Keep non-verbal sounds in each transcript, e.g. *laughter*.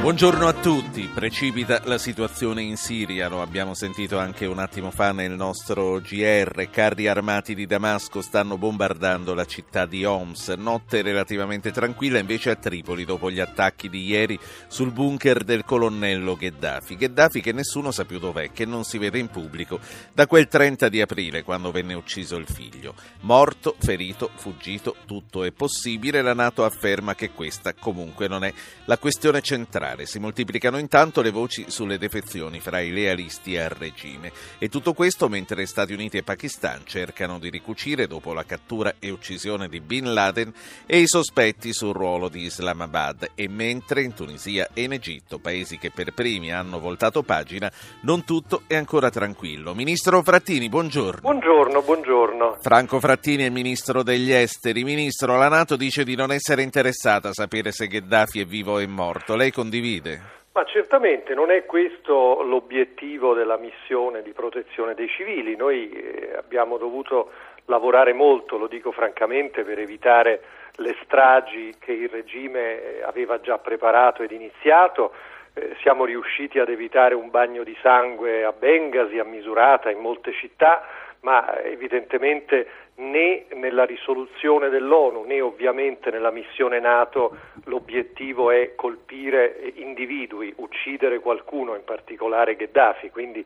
Buongiorno a tutti. Precipita la situazione in Siria, lo abbiamo sentito anche un attimo fa nel nostro GR. Carri armati di Damasco stanno bombardando la città di Homs. Notte relativamente tranquilla invece a Tripoli dopo gli attacchi di ieri sul bunker del colonnello Gheddafi. Gheddafi che nessuno sa più dov'è, che non si vede in pubblico da quel 30 di aprile quando venne ucciso il figlio. Morto, ferito, fuggito, tutto è possibile. La Nato afferma che questa comunque non è la questione centrale militare. Si moltiplicano intanto le voci sulle defezioni fra i lealisti al regime. E tutto questo mentre Stati Uniti e Pakistan cercano di ricucire, dopo la cattura e uccisione di Bin Laden, e i sospetti sul ruolo di Islamabad. E mentre in Tunisia e in Egitto, paesi che per primi hanno voltato pagina, non tutto è ancora tranquillo. Ministro Frattini, buongiorno. Buongiorno, buongiorno. Franco Frattini è ministro degli esteri. Ministro, la Nato dice di non essere interessata a sapere se Gheddafi è vivo o è morto. Lei condivide condivide? Ma certamente non è questo l'obiettivo della missione di protezione dei civili. Noi eh, abbiamo dovuto lavorare molto, lo dico francamente, per evitare le stragi che il regime eh, aveva già preparato ed iniziato. Eh, siamo riusciti ad evitare un bagno di sangue a Bengasi, a Misurata, in molte città, ma evidentemente né nella risoluzione dell'ONU né ovviamente nella missione NATO l'obiettivo è colpire individui, uccidere qualcuno, in particolare Gheddafi, quindi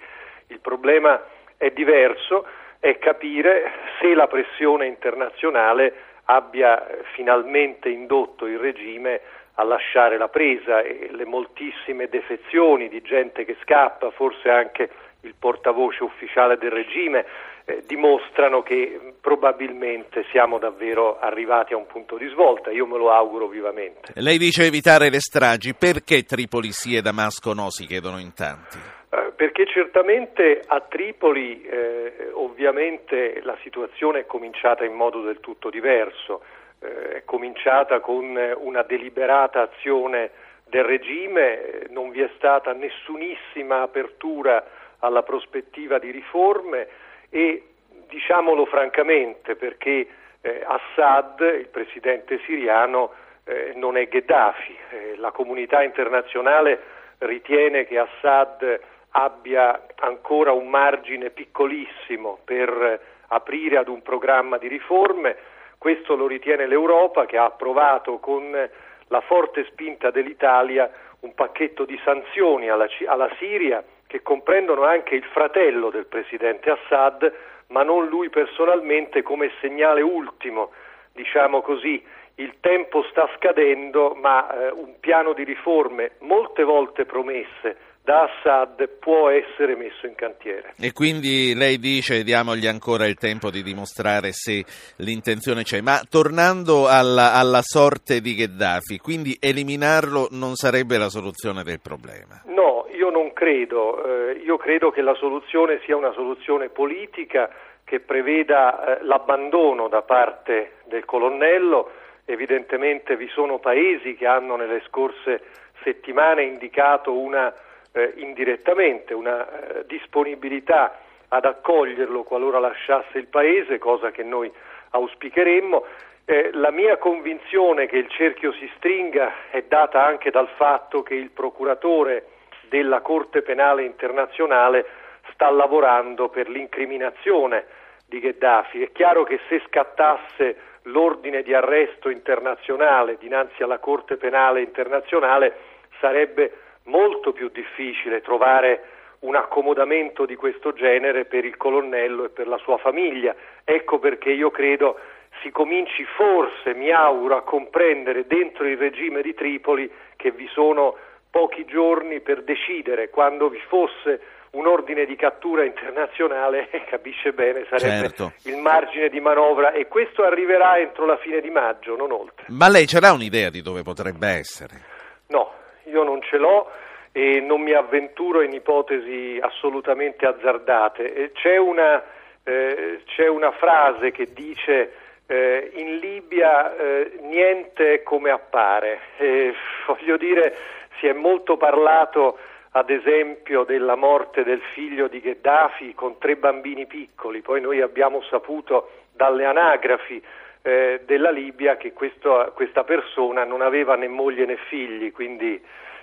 il problema è diverso, è capire se la pressione internazionale abbia finalmente indotto il regime a lasciare la presa e le moltissime defezioni di gente che scappa, forse anche il portavoce ufficiale del regime, eh, dimostrano che probabilmente siamo davvero arrivati a un punto di svolta. Io me lo auguro vivamente. Lei dice evitare le stragi, perché Tripoli sì e Damasco no? Si chiedono in tanti. Eh, perché certamente a Tripoli eh, ovviamente la situazione è cominciata in modo del tutto diverso, è cominciata con una deliberata azione del regime, non vi è stata nessunissima apertura alla prospettiva di riforme e diciamolo francamente perché eh, Assad, il presidente siriano, eh, non è Gheddafi. Eh, la comunità internazionale ritiene che Assad abbia ancora un margine piccolissimo per aprire ad un programma di riforme. Questo lo ritiene l'Europa che ha approvato con la forte spinta dell'Italia un pacchetto di sanzioni alla, alla Siria che comprendono anche il fratello del presidente Assad, ma non lui personalmente come segnale ultimo, diciamo così, il tempo sta scadendo, ma eh, un piano di riforme molte volte promesse da Assad può essere messo in cantiere. E quindi lei dice diamogli ancora il tempo di dimostrare se l'intenzione c'è. Ma tornando alla, alla sorte di Gheddafi, quindi eliminarlo non sarebbe la soluzione del problema? No, io non credo. Eh, io credo che la soluzione sia una soluzione politica che preveda eh, l'abbandono da parte del colonnello. Evidentemente vi sono paesi che hanno nelle scorse settimane indicato una eh, indirettamente una eh, disponibilità ad accoglierlo qualora lasciasse il Paese, cosa che noi auspicheremmo. Eh, la mia convinzione che il cerchio si stringa è data anche dal fatto che il procuratore della Corte Penale Internazionale sta lavorando per l'incriminazione di Gheddafi. È chiaro che se scattasse l'ordine di arresto internazionale dinanzi alla Corte Penale Internazionale sarebbe molto più difficile trovare un accomodamento di questo genere per il colonnello e per la sua famiglia. Ecco perché io credo si cominci forse, mi auguro, a comprendere dentro il regime di Tripoli che vi sono pochi giorni per decidere quando vi fosse un ordine di cattura internazionale, *laughs* capisce bene, sarebbe certo. il margine di manovra e questo arriverà entro la fine di maggio, non oltre. Ma lei ce l'ha un'idea di dove potrebbe essere? No, io non ce l'ho e non mi avventuro in ipotesi assolutamente azzardate. C'è una, eh, c'è una frase che dice eh, in Libia eh, niente come appare. *laughs* voglio dire, si è molto parlato ad esempio della morte del figlio di Gheddafi con tre bambini piccoli, poi noi abbiamo saputo dalle anagrafi eh, della Libia che questo, questa persona non aveva né moglie né figli, quindi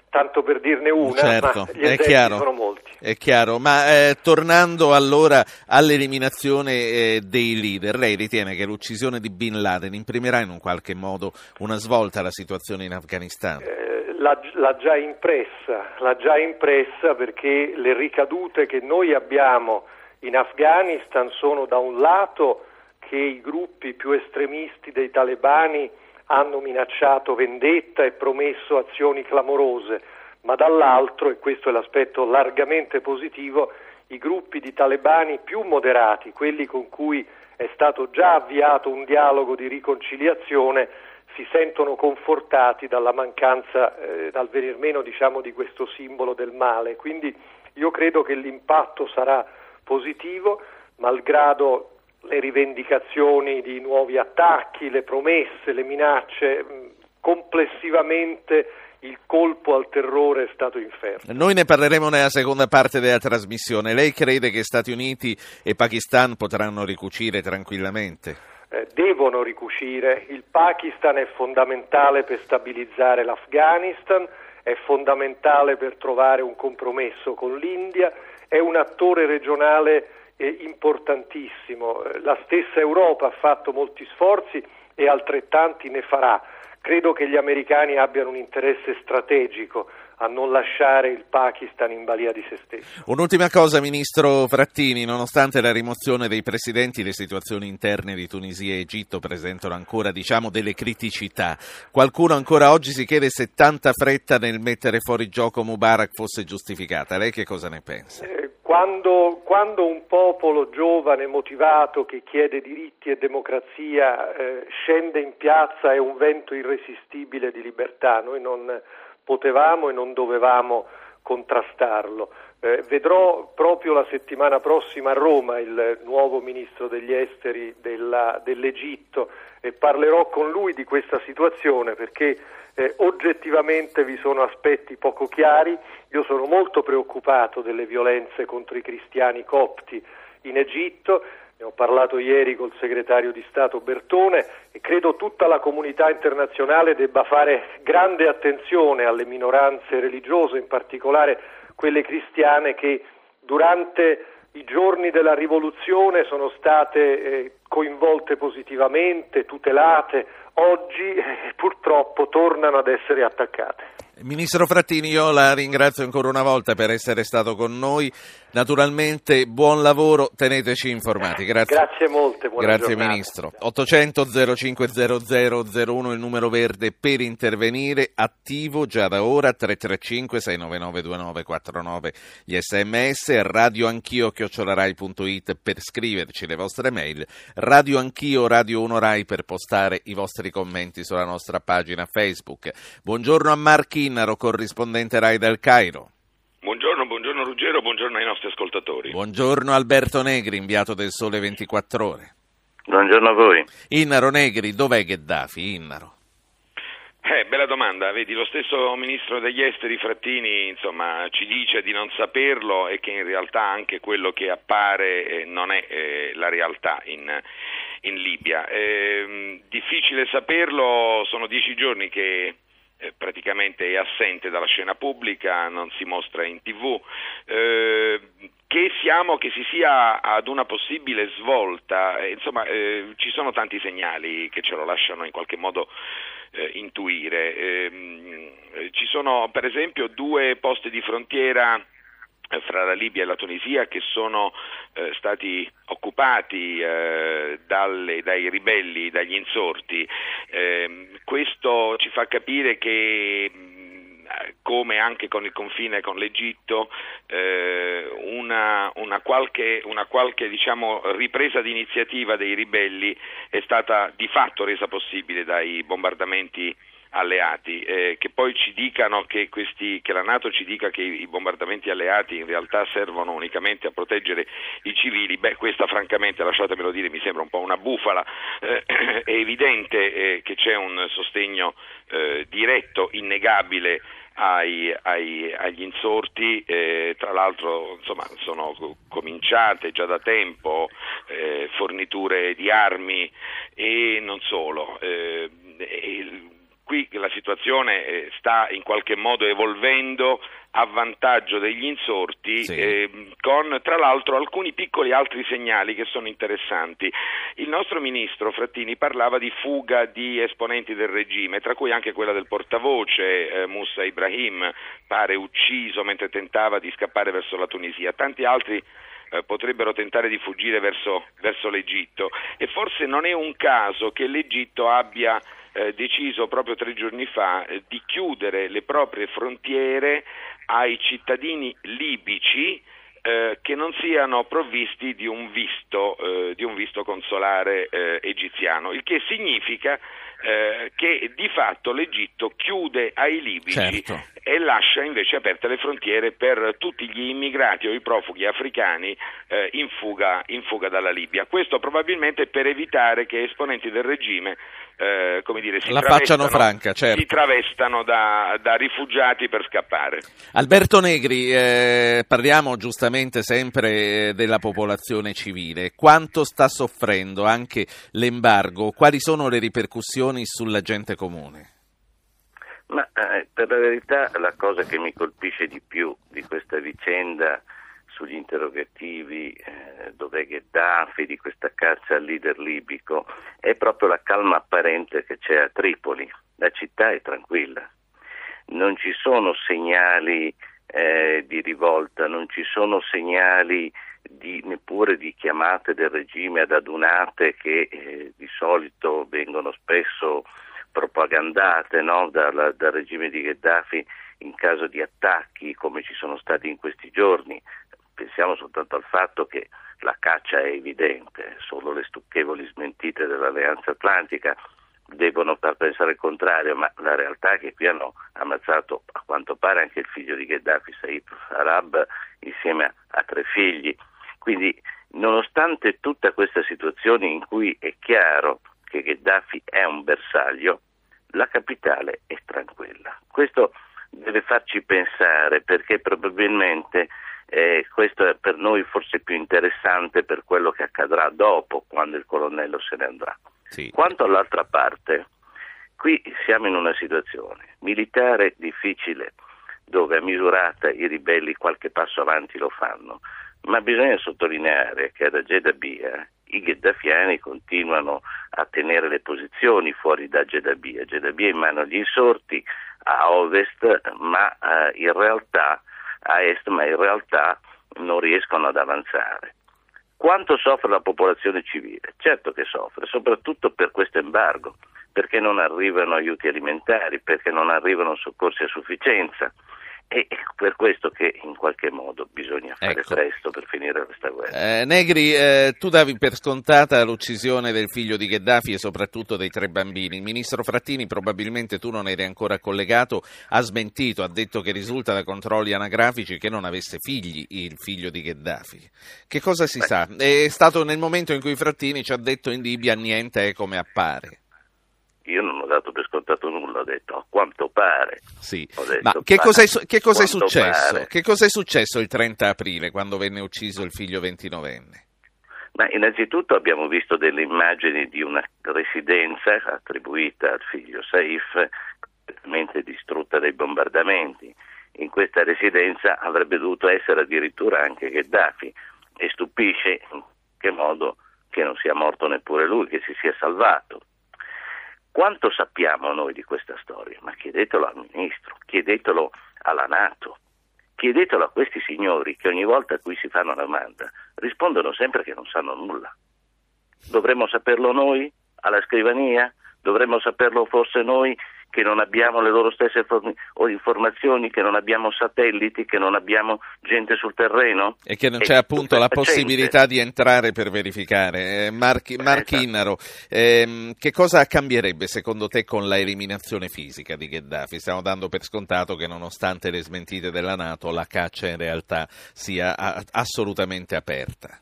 tanto per dirne una, certo, ma gli è chiaro, sono molti. È chiaro, ma eh, tornando allora all'eliminazione eh, dei leader, lei ritiene che l'uccisione di Bin Laden imprimerà in un qualche modo una svolta alla situazione in Afghanistan? Eh, l'ha, l'ha, già impressa, l'ha già impressa perché le ricadute che noi abbiamo in Afghanistan sono da un lato che i gruppi più estremisti dei talebani hanno minacciato vendetta e promesso azioni clamorose, ma dall'altro, e questo è l'aspetto largamente positivo, i gruppi di talebani più moderati, quelli con cui è stato già avviato un dialogo di riconciliazione, si sentono confortati dalla mancanza, eh, dal venir meno diciamo, di questo simbolo del male. Quindi io credo che l'impatto sarà positivo, malgrado le rivendicazioni di nuovi attacchi, le promesse, le minacce, complessivamente il colpo al terrore è stato inferno. Noi ne parleremo nella seconda parte della trasmissione. Lei crede che Stati Uniti e Pakistan potranno ricucire tranquillamente? Eh, devono ricucire. Il Pakistan è fondamentale per stabilizzare l'Afghanistan, è fondamentale per trovare un compromesso con l'India, è un attore regionale importantissimo. La stessa Europa ha fatto molti sforzi e altrettanti ne farà. Credo che gli americani abbiano un interesse strategico a non lasciare il Pakistan in balia di se stesso. Un'ultima cosa, Ministro Frattini, nonostante la rimozione dei presidenti, le situazioni interne di Tunisia e Egitto presentano ancora diciamo, delle criticità. Qualcuno ancora oggi si chiede se tanta fretta nel mettere fuori gioco Mubarak fosse giustificata. Lei che cosa ne pensa? Eh, quando, quando, un popolo giovane, motivato, che chiede diritti e democrazia eh, scende in piazza è un vento irresistibile di libertà, noi non potevamo e non dovevamo contrastarlo. Eh, vedrò proprio la settimana prossima a Roma il nuovo ministro degli esteri della, dell'Egitto e parlerò con lui di questa situazione perché eh, oggettivamente vi sono aspetti poco chiari. Io sono molto preoccupato delle violenze contro i cristiani copti in Egitto. Ne ho parlato ieri col segretario di Stato Bertone e credo tutta la comunità internazionale debba fare grande attenzione alle minoranze religiose, in particolare quelle cristiane che durante i giorni della rivoluzione sono state eh, coinvolte positivamente, tutelate, oggi eh, purtroppo tornano ad essere attaccate. Ministro Frattini, io la ringrazio ancora una volta per essere stato con noi. Naturalmente buon lavoro, teneteci informati. Grazie. Grazie molte, buona Grazie giornata. Ministro. 800 0500 01 il numero verde per intervenire, attivo già da ora 335 699 2949 gli sms, radioanchio chiocciolarai.it per scriverci le vostre mail, radioanchio Radio 1 Rai per postare i vostri commenti sulla nostra pagina Facebook. Buongiorno a Marchi Innaro, corrispondente Rai del Cairo. Buongiorno, buongiorno Ruggero, buongiorno ai nostri ascoltatori. Buongiorno Alberto Negri, inviato del Sole 24 Ore. Buongiorno a voi. Innaro Negri, dov'è Gheddafi? Innaro. Eh, bella domanda, vedi, lo stesso ministro degli esteri Frattini insomma, ci dice di non saperlo e che in realtà anche quello che appare eh, non è eh, la realtà in, in Libia. Eh, difficile saperlo, sono dieci giorni che eh, praticamente è assente dalla scena pubblica, non si mostra in tv. Eh, che siamo, che si sia ad una possibile svolta, eh, insomma eh, ci sono tanti segnali che ce lo lasciano in qualche modo intuire. Ehm, ci sono per esempio due posti di frontiera fra la Libia e la Tunisia che sono eh, stati occupati eh, dalle, dai ribelli, dagli insorti. Eh, questo ci fa capire che come anche con il confine con l'Egitto, eh, una, una, qualche, una qualche diciamo, ripresa di iniziativa dei ribelli è stata di fatto resa possibile dai bombardamenti alleati, eh, che poi ci dicano che, questi, che, la Nato ci dica che i, bombardamenti alleati in realtà servono unicamente a proteggere i civili, beh questa francamente, lasciatemelo dire, mi sembra un po' una bufala, eh, *clears throat* è evidente eh, che c'è un sostegno eh, diretto, innegabile ai, ai, agli insorti, eh, tra l'altro insomma, sono cominciate già da tempo eh, forniture di armi e non solo. Eh, qui la situazione eh, sta in qualche modo evolvendo a vantaggio degli insorti, sì. eh, con tra l'altro alcuni piccoli altri segnali che sono interessanti. Il nostro ministro Frattini parlava di fuga di esponenti del regime, tra cui anche quella del portavoce eh, Moussa Ibrahim, pare ucciso mentre tentava di scappare verso la Tunisia. Tanti altri eh, potrebbero tentare di fuggire verso, verso l'Egitto e forse non è un caso che l'Egitto abbia eh, deciso proprio tre giorni fa eh, di chiudere le proprie frontiere ai cittadini libici eh, che non siano provvisti di un visto, eh, di un visto consolare eh, egiziano, il che significa eh, che di fatto l'Egitto chiude ai libici certo. e lascia invece aperte le frontiere per tutti gli immigrati o i profughi africani eh, in fuga, in, fuga, dalla Libia. Questo probabilmente per evitare che esponenti del regime eh, come dire, si, La facciano franca, certo. si travestano da, da, rifugiati per scappare. Alberto Negri, eh, parliamo giustamente sempre della popolazione civile. Quanto sta soffrendo anche l'embargo? Quali sono le ripercussioni sulla gente comune? Ma eh, per la verità la cosa che mi colpisce di più di questa vicenda sugli interrogativi eh, dov'è Gheddafi, di questa caccia al leader libico, è proprio la calma apparente che c'è a Tripoli. La città è tranquilla, non ci sono segnali eh, di rivolta, non ci sono segnali di, neppure di chiamate del regime ad adunate che eh, di solito vengono spesso propagandate no? dal, dal regime di Gheddafi in caso di attacchi come ci sono stati in questi giorni pensiamo soltanto al fatto che la caccia è evidente, solo le stucchevoli smentite dell'Alleanza Atlantica devono far pensare il contrario, ma la realtà è che qui hanno ammazzato a quanto pare anche il figlio di Gheddafi, Said Arab, insieme a, tre figli. Quindi, nonostante tutta questa situazione in cui è chiaro che Gheddafi è un bersaglio, la capitale è tranquilla. Questo deve farci pensare perché probabilmente eh, questo è per noi forse più interessante per quello che accadrà dopo, quando il colonnello se ne andrà. Sì. Quanto all'altra parte, qui siamo in una situazione militare difficile, dove a misurata i ribelli qualche passo avanti lo fanno, ma bisogna sottolineare che ad Jedabia i gheddafiani continuano a tenere le posizioni fuori da. Jedabia è in mano agli insorti a ovest, ma eh, in realtà a est, ma in realtà non riescono ad avanzare. Quanto soffre la popolazione civile? Certo che soffre, soprattutto per questo embargo, perché non arrivano aiuti alimentari, perché non arrivano soccorsi a sufficienza, e per questo che in qualche modo bisogna fare ecco. presto per finire questa guerra. Eh, Negri, eh, tu davi per scontata l'uccisione del figlio di Gheddafi e soprattutto dei tre bambini. Il ministro Frattini, probabilmente tu non eri ancora collegato, ha smentito, ha detto che risulta da controlli anagrafici che non avesse figli il figlio di Gheddafi. Che cosa si Beh. sa? È stato nel momento in cui Frattini ci ha detto in Libia niente è come appare. Io non ho dato detto a quanto pare. Sì. Detto, Ma che cosa, è, successo? Pare. Che cosa è successo il 30 aprile quando venne ucciso il figlio 29enne? Ma innanzitutto abbiamo visto delle immagini di una residenza attribuita al figlio Saif completamente distrutta dai bombardamenti. In questa residenza avrebbe dovuto essere addirittura anche Gheddafi e stupisce in che modo che non sia morto neppure lui, che si sia salvato. Quanto sappiamo noi di questa storia? Ma chiedetelo al ministro, chiedetelo alla Nato, chiedetelo a questi signori che ogni volta a cui si fanno una domanda rispondono sempre che non sanno nulla. Dovremmo saperlo noi alla scrivania? Dovremmo saperlo forse noi che non abbiamo le loro stesse informazioni, che non abbiamo satelliti, che non abbiamo gente sul terreno? E che non c'è appunto la possibilità di entrare per verificare. Eh, Marchi, Marchi esatto. Innaro, ehm, che cosa cambierebbe secondo te con la eliminazione fisica di Gheddafi? Stiamo dando per scontato che nonostante le smentite della Nato la caccia in realtà sia assolutamente aperta.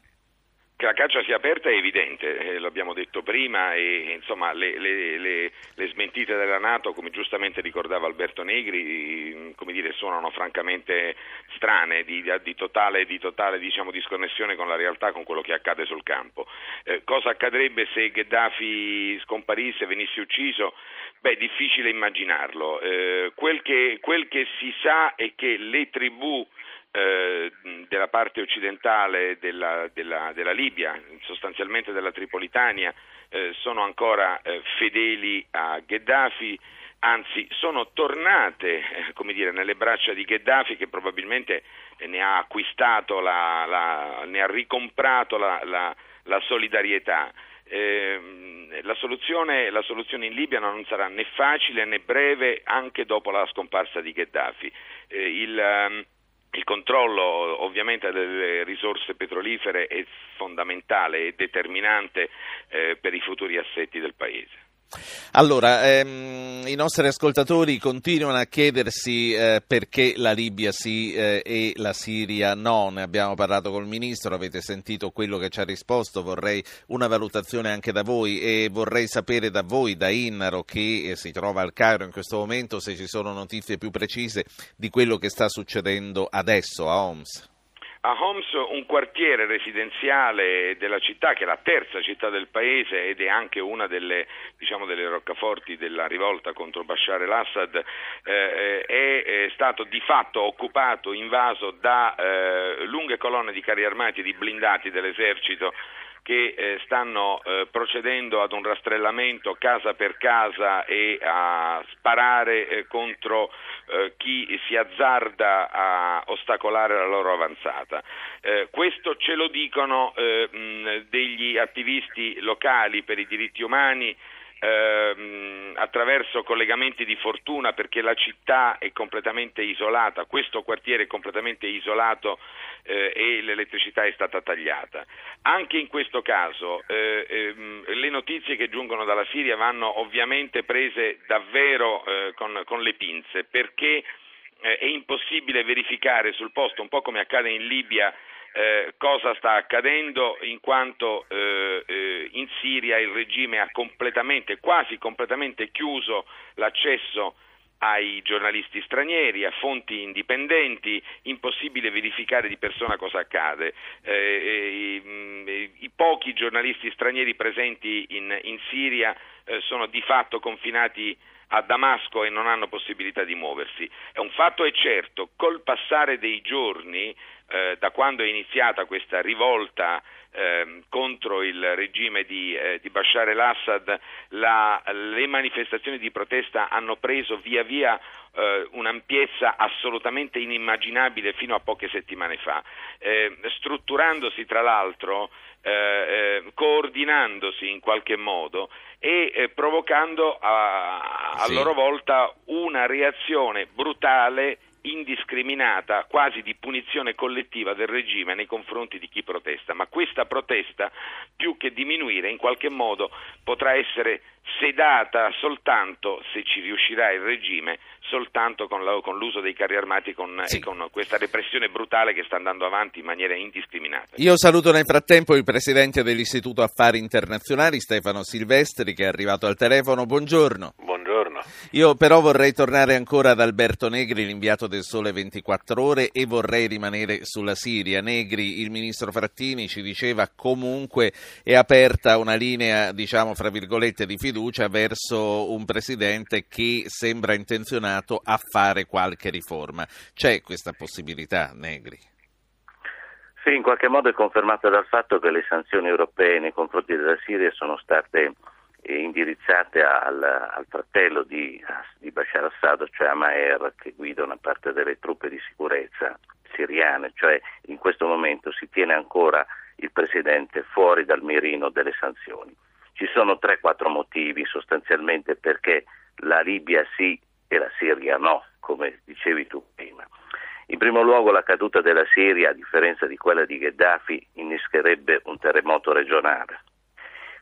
Che la caccia sia aperta è evidente, eh, l'abbiamo detto prima e insomma le, le, le, le, smentite della Nato, come giustamente ricordava Alberto Negri, come dire, suonano francamente strane, di, di totale, di totale diciamo, disconnessione con la realtà, con quello che accade sul campo. Eh, cosa accadrebbe se Gheddafi scomparisse, venisse ucciso? Beh, difficile immaginarlo. Eh, quel, che, quel che si sa è che le tribù eh, della parte occidentale della, della, della, Libia, sostanzialmente della Tripolitania, eh, sono ancora eh, fedeli a Gheddafi, anzi sono tornate eh, dire, nelle braccia di Gheddafi che probabilmente ne ha acquistato, la, la, ne ha ricomprato la, la solidarietà. Eh, la, soluzione, la, soluzione, in Libia non sarà né facile né breve anche dopo la scomparsa di Gheddafi. Eh, il, ehm, il controllo ovviamente delle risorse petrolifere è fondamentale e determinante eh, per i futuri assetti del Paese. Allora, ehm, i nostri ascoltatori continuano a chiedersi eh, perché la Libia sì eh, e la Siria no. Ne abbiamo parlato col Ministro, avete sentito quello che ci ha risposto. Vorrei una valutazione anche da voi e vorrei sapere da voi, da Innaro, che eh, si trova al Cairo in questo momento, se ci sono notizie più precise di quello che sta succedendo adesso a Homs a Homs un quartiere residenziale della città, che è la terza città del paese ed è anche una delle, diciamo, delle roccaforti della rivolta contro Bashar el-Assad, eh, è, è, stato di fatto occupato, invaso da eh, lunghe colonne di carri armati e di blindati dell'esercito che eh, stanno eh, procedendo ad un rastrellamento casa per casa e a sparare eh, contro eh, chi si azzarda a ostacolare la loro avanzata. Eh, questo ce lo dicono eh, mh, degli attivisti locali per i diritti umani ehm, attraverso collegamenti di fortuna perché la città è completamente isolata, questo quartiere è completamente isolato eh, e l'elettricità è stata tagliata. Anche in questo caso eh, ehm, le notizie che giungono dalla Siria vanno ovviamente prese davvero eh, con, con, le pinze perché eh, è impossibile verificare sul posto, un po' come accade in Libia, eh, cosa sta accadendo in quanto eh, eh, in Siria il regime ha completamente, quasi completamente chiuso l'accesso ai giornalisti stranieri, a fonti indipendenti, impossibile verificare di persona cosa accade. Eh, eh i, mm, i, pochi giornalisti stranieri presenti in, in Siria eh, sono di fatto confinati a Damasco e non hanno possibilità di muoversi. Un fatto è certo, col passare dei giorni eh, da quando è iniziata questa rivolta eh, contro il regime di, eh, di Bashar el-Assad, la, le manifestazioni di protesta hanno preso via via eh, un'ampiezza assolutamente inimmaginabile fino a poche settimane fa, eh, strutturandosi tra l'altro, eh, coordinandosi in qualche modo e provocando a, a sì. loro volta una reazione brutale indiscriminata, quasi di punizione collettiva del regime nei confronti di chi protesta, ma questa protesta, più che diminuire, in qualche modo potrà essere sedata soltanto, se ci riuscirà il regime, soltanto con, la, con l'uso dei carri armati con, sì. e con questa repressione brutale che sta andando avanti in maniera indiscriminata. Io saluto nel frattempo il presidente dell'Istituto Affari Internazionali, Stefano Silvestri, che è arrivato al telefono. Buongiorno. Buongiorno. Io però vorrei tornare ancora ad Alberto Negri, l'inviato del Sole 24 Ore, e vorrei rimanere sulla Siria. Negri, il ministro Frattini ci diceva comunque è aperta una linea, diciamo, fra virgolette, di fiducia verso un presidente che sembra intenzionato a fare qualche riforma. C'è questa possibilità, Negri? Sì, in qualche modo è confermata dal fatto che le sanzioni europee nei confronti della Siria sono state indirizzate al, al fratello di, di, Bashar Assad, cioè a Maher, che guida una parte delle truppe di sicurezza siriane, cioè in questo momento si tiene ancora il presidente fuori dal mirino delle sanzioni. Ci sono 3-4 motivi sostanzialmente perché la Libia sì e la Siria no, come dicevi tu prima. In primo luogo la caduta della Siria, a differenza di quella di Gheddafi, innescherebbe un terremoto regionale.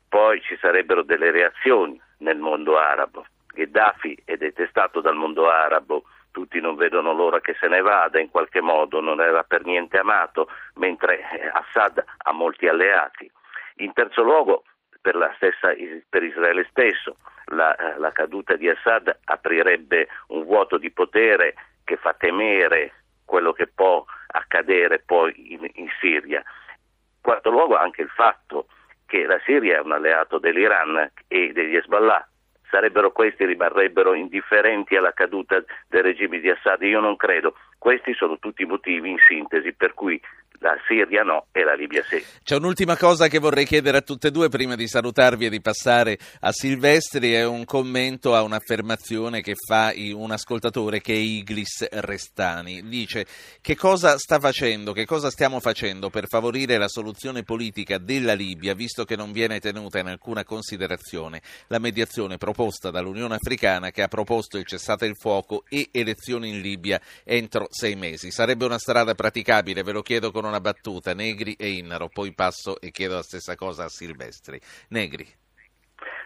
Poi ci sarebbero delle reazioni nel mondo arabo. Gheddafi è detestato dal mondo arabo, tutti non vedono l'ora che se ne vada, in qualche modo non era per niente amato, mentre eh, Assad ha molti alleati. In terzo luogo, per, stessa, per Israele stesso, la, eh, la caduta di Assad aprirebbe un vuoto di potere che fa temere quello che può accadere poi in, in Siria. In quarto luogo anche il fatto che la Siria è un alleato dell'Iran e degli Hezbollah. Sarebbero questi, rimarrebbero indifferenti alla caduta del regime di Assad? Io non credo. Questi sono tutti i motivi in sintesi per cui la Siria no e la Libia sì. C'è un'ultima cosa che vorrei chiedere a tutte e due prima di salutarvi e di passare a Silvestri, è un commento a un'affermazione che fa un ascoltatore che è Iglis Restani. Dice che cosa sta facendo, che cosa stiamo facendo per favorire la soluzione politica della Libia, visto che non viene tenuta in alcuna considerazione la mediazione proposta dall'Unione Africana che ha proposto il cessate il fuoco e elezioni in Libia entro sei mesi. Sarebbe una strada praticabile, ve lo chiedo con una battuta, Negri e Innaro, poi passo e chiedo la stessa cosa a Silvestri. Negri.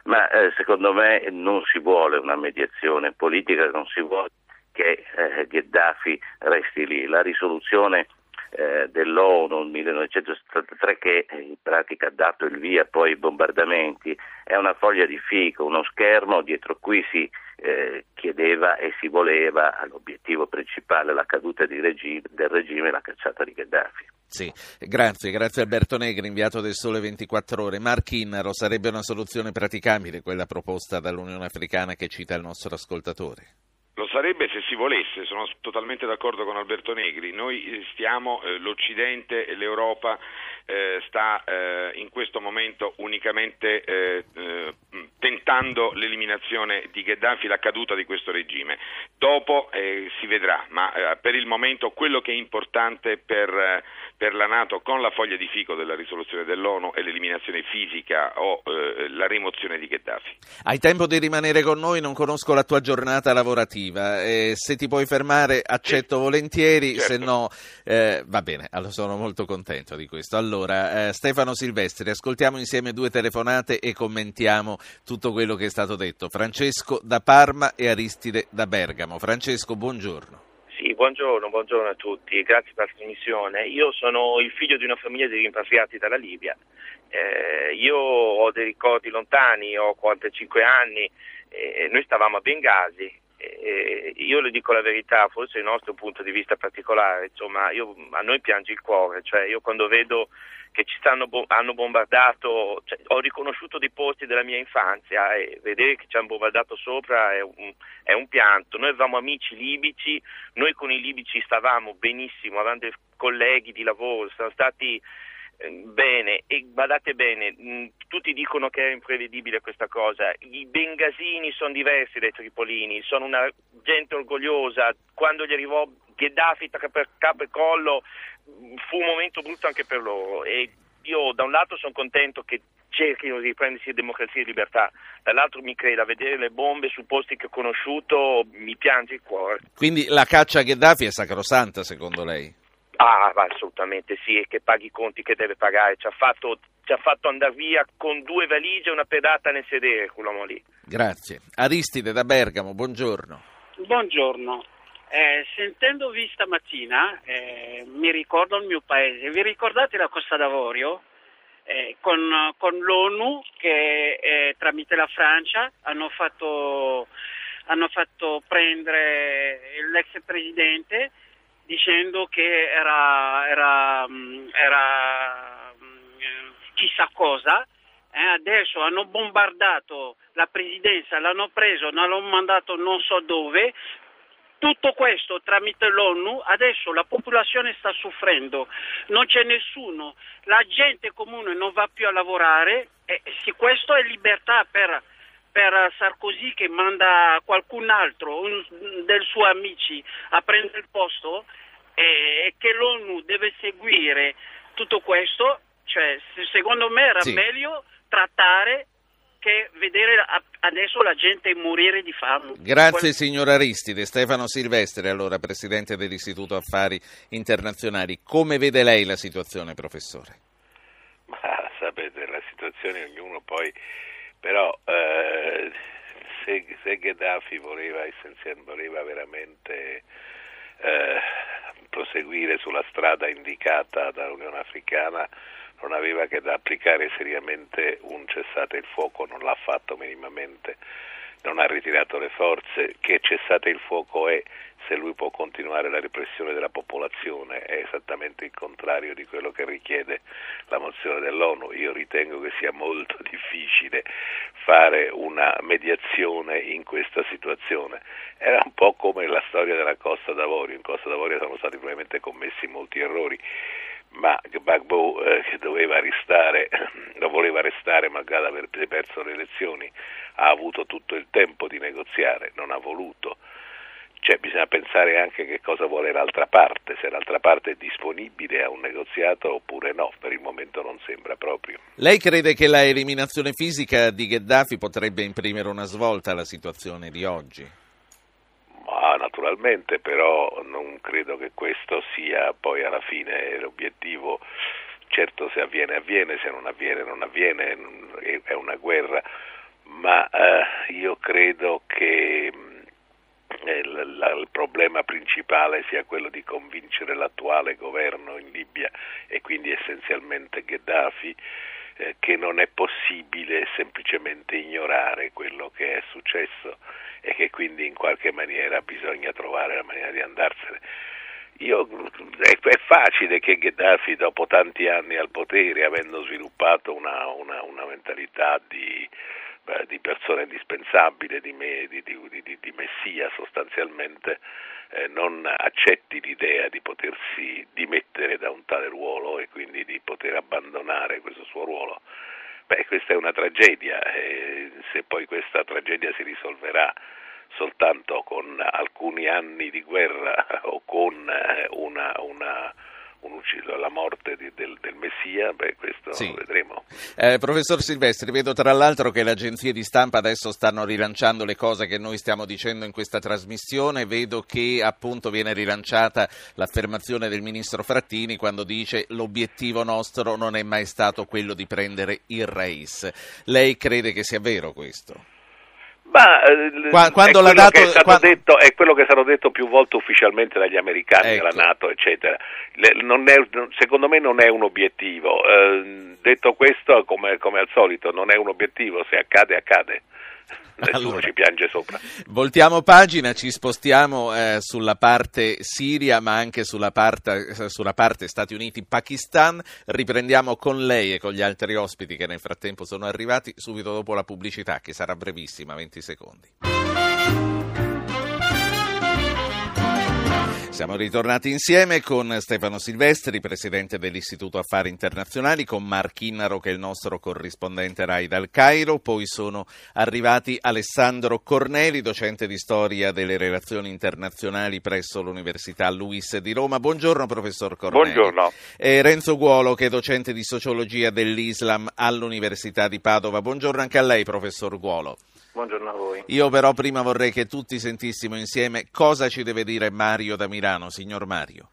Ma eh, secondo me non si vuole una mediazione politica, non si vuole che eh, Gheddafi resti lì. La risoluzione eh, dell'ONU nel 1973 che in pratica ha dato il via poi ai bombardamenti è una foglia di fico, uno schermo dietro cui si eh, chiedeva e si voleva l'obiettivo principale la caduta regime, del regime e la cacciata di Gheddafi. Sì, grazie, grazie Alberto Negri, inviato del Sole 24 Ore. Mark Innaro, sarebbe una soluzione praticabile quella proposta dall'Unione Africana che cita il nostro ascoltatore? Lo sarebbe si volesse, sono totalmente d'accordo con Alberto Negri. Noi eh, stiamo, eh, l'Occidente e l'Europa eh, sta in questo momento unicamente tentando l'eliminazione di Gheddafi, la caduta di questo regime. Dopo si vedrà, ma per il momento quello che è importante per, per, la Nato con la foglia di fico della risoluzione dell'ONU è l'eliminazione fisica o la rimozione di Gheddafi. Hai tempo di rimanere con noi, non conosco la tua giornata lavorativa. Eh, se ti puoi fermare, accetto sì. volentieri, certo. se no, eh, va bene. Allora, sono molto contento di questo. Allora, eh, Stefano Silvestri, ascoltiamo insieme due telefonate e commentiamo tutto quello che è stato detto. Francesco da Parma e Aristide da Bergamo. Francesco, buongiorno. Buongiorno, buongiorno a tutti, grazie per la trasmissione. Io sono il figlio di una famiglia di rimpatriati dalla Libia. Eh, io ho dei ricordi lontani, ho 45 anni, eh, noi stavamo a Bengasi eh, io le dico la verità, forse il nostro punto di vista particolare, insomma, io, a noi piange il cuore, cioè io quando vedo che ci stanno, hanno bombardato, cioè, ho riconosciuto dei posti della mia infanzia e vedere che ci hanno bombardato sopra è un, è un pianto. Noi avevamo amici libici, noi con i libici stavamo benissimo, avevamo dei colleghi di lavoro, siamo stati Bene, e badate bene, mm, tutti dicono che è imprevedibile questa cosa. I bengasini sono diversi dai tripolini, sono una gente orgogliosa. Quando gli arrivò Gheddafi per capo e collo fu un momento brutto anche per loro. E io da un lato sono contento che cerchino di riprendersi democrazia e libertà, dall'altro mi creda, vedere le bombe su posti che ho conosciuto mi piange il cuore. Quindi la caccia a Gheddafi è sacrosanta secondo lei? Ah, assolutamente sì, e che paghi i conti che deve pagare. Ci ha fatto, ci ha fatto andare via con due valigie e una pedata nel sedere quell'uomo lì. Grazie. Aristide da Bergamo, buongiorno. Buongiorno. Eh, sentendovi stamattina eh, mi ricordo il mio paese. Vi ricordate la Costa d'Avorio? Eh, con, con, l'ONU che eh, tramite la Francia hanno fatto, hanno fatto prendere l'ex presidente dicendo che era, era, mm, era mm, chissà cosa. Eh, adesso hanno bombardato la presidenza, l'hanno preso, l'hanno mandato non so dove. Tutto questo tramite l'ONU, adesso la popolazione sta soffrendo, non c'è nessuno, la gente comune non va più a lavorare. E se questo è libertà per, per Sarkozy che manda qualcun altro, un, dei suoi amici, a prendere il posto, e che l'ONU deve seguire tutto questo, cioè secondo me era sì. meglio trattare che vedere adesso la gente morire di fame. Grazie signor Aristide. Stefano Silvestri, allora Presidente dell'Istituto Affari Internazionali. Come vede lei la situazione, professore? Ma sapete, la situazione ognuno poi, però eh, se, se, Gheddafi voleva, voleva veramente eh, proseguire sulla strada indicata dall'Unione Africana, non aveva che da applicare seriamente un cessate il fuoco, non l'ha fatto minimamente, non ha ritirato le forze, che cessate il fuoco è se lui può continuare la repressione della popolazione, è esattamente il contrario di quello che richiede la mozione dell'ONU. Io ritengo che sia molto *laughs* difficile fare una mediazione in questa situazione. Era un po' come la storia della Costa d'Avorio, in Costa d'Avorio sono stati probabilmente commessi molti errori ma Gbagbo eh, che doveva restare, lo voleva restare malgrado aver perso le elezioni, ha avuto tutto il tempo di negoziare, non ha voluto. Cioè, bisogna pensare anche che cosa vuole l'altra parte, se l'altra parte è disponibile a un negoziato oppure no, per il momento non sembra proprio. Lei crede che la eliminazione fisica di Gheddafi potrebbe imprimere una svolta alla situazione di oggi? Naturalmente, però non credo che questo sia poi alla fine l'obiettivo. Certo se avviene avviene, se non avviene non avviene, è una guerra, ma eh, io credo che eh, il problema principale sia quello di convincere l'attuale governo in Libia e quindi essenzialmente Gheddafi eh, che non è possibile semplicemente ignorare quello che è successo e che quindi in qualche maniera bisogna trovare la maniera di andarsene. Io, è, è, facile che Gheddafi dopo tanti anni al potere, avendo sviluppato una, una, una mentalità di, beh, di, persona indispensabile, di, me, di, di messia sostanzialmente, eh, non accetti l'idea di potersi dimettere da un tale ruolo e quindi di poter abbandonare questo suo ruolo. Beh, questa è una tragedia e se poi questa tragedia si risolverà soltanto con alcuni anni di guerra o con eh, una, una un ucciso alla morte di, del, del, Messia, beh, questo sì. vedremo. Eh, professor Silvestri, vedo tra l'altro che le agenzie di stampa adesso stanno rilanciando le cose che noi stiamo dicendo in questa trasmissione, vedo che appunto viene rilanciata l'affermazione del ministro Frattini quando dice l'obiettivo nostro non è mai stato quello di prendere il Reis. Lei crede che sia vero questo? Ma eh, Qua, quando è, dato, è, quando... detto, è, quello che è stato detto più volte ufficialmente dagli americani, ecco. dalla Nato, eccetera. È, secondo me non è un obiettivo. Eh, detto questo, come, come, al solito, non è un obiettivo, se accade, accade. Nessuno allora, ci piange sopra. Voltiamo pagina, ci spostiamo eh, sulla parte Siria, ma anche sulla parte, sulla parte Stati Uniti-Pakistan. Riprendiamo con lei e con gli altri ospiti che nel frattempo sono arrivati subito dopo la pubblicità, che sarà brevissima, 20 secondi. Siamo ritornati insieme con Stefano Silvestri, presidente dell'Istituto Affari Internazionali, con Mark Innaro che è il nostro corrispondente RAI dal Cairo, poi sono arrivati Alessandro Corneli, docente di storia delle relazioni internazionali presso l'Università Luis di Roma. Buongiorno professor Corneli. Buongiorno. E Renzo Guolo che è docente di sociologia dell'Islam all'Università di Padova. Buongiorno anche a lei professor Guolo. Buongiorno a voi. Io però prima vorrei che tutti sentissimo insieme cosa ci deve dire Mario da Milano, signor Mario.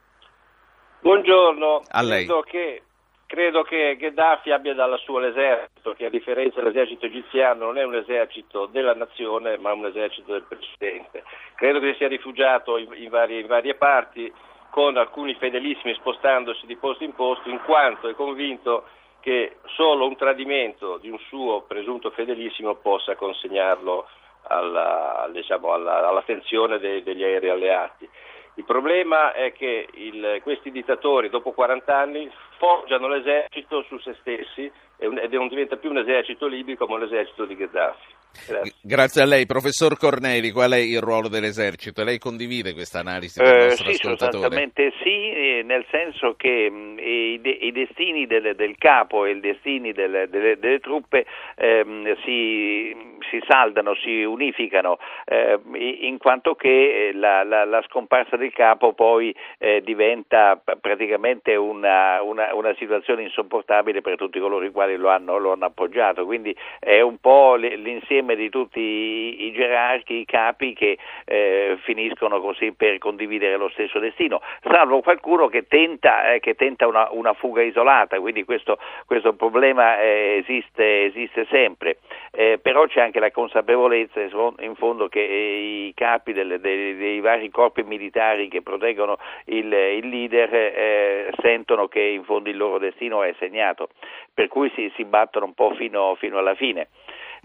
Buongiorno. A lei. Credo che, credo che Gheddafi abbia dalla sua l'esercito, che a differenza dell'esercito egiziano non è un esercito della nazione, ma un esercito del presidente. Credo che sia rifugiato in, in, varie, in varie parti con alcuni fedelissimi spostandosi di posto in posto, in quanto è convinto che solo un tradimento di un suo presunto fedelissimo possa consegnarlo alla, diciamo, alla, all'attenzione dei, degli aerei alleati. Il problema è che il, questi dittatori dopo 40 anni forgiano l'esercito su se stessi ed non diventa più un esercito libico ma un esercito di Gheddafi. Grazie. Grazie. a lei. Professor Corneli, qual è il ruolo dell'esercito? Lei condivide questa analisi del eh, nostro sì, ascoltatore? Sostanzialmente sì, eh, nel senso che mh, i, de- i, destini del, del, capo e i destini delle, delle, delle truppe ehm, si, si, saldano, si unificano, eh, in quanto che la, la, la, scomparsa del capo poi eh, diventa praticamente una, una, una, situazione insopportabile per tutti coloro i quali lo hanno, lo hanno appoggiato. Quindi è un po' l'insieme di tutti i, gerarchi, i capi che eh, finiscono così per condividere lo stesso destino, salvo qualcuno che tenta, eh, che tenta una, una, fuga isolata, quindi questo, questo problema eh, esiste, esiste, sempre, eh, però c'è anche la consapevolezza in fondo che eh, i capi delle, dei, dei, vari corpi militari che proteggono il, il leader eh, sentono che in fondo il loro destino è segnato, per cui si, si battono un po' fino, fino alla fine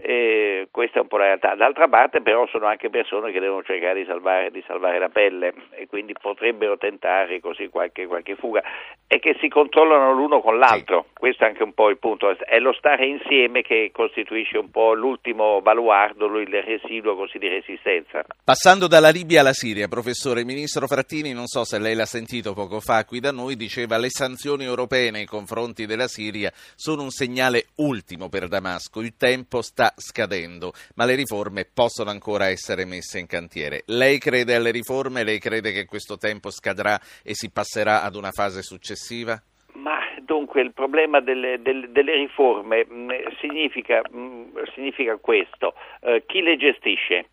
eh, questa è un po' la realtà. D'altra parte però sono anche persone che devono cercare di salvare, di salvare la pelle e quindi potrebbero tentare così qualche, qualche, fuga e che si controllano l'uno con l'altro, sì. questo è anche un po' il punto, è lo stare insieme che costituisce un po' l'ultimo baluardo, il residuo così di resistenza. Passando dalla Libia alla Siria, professore, il ministro Frattini, non so se lei l'ha sentito poco fa qui da noi, diceva le sanzioni europee nei confronti della Siria sono un segnale ultimo per Damasco, il tempo sta scadendo, ma le riforme possono ancora essere messe in cantiere. Lei crede alle riforme? Lei crede che questo tempo scadrà e si passerà ad una fase successiva? Ma dunque il problema delle, delle, delle riforme mh, mm, significa, mh, mm, significa, questo, uh, chi le gestisce?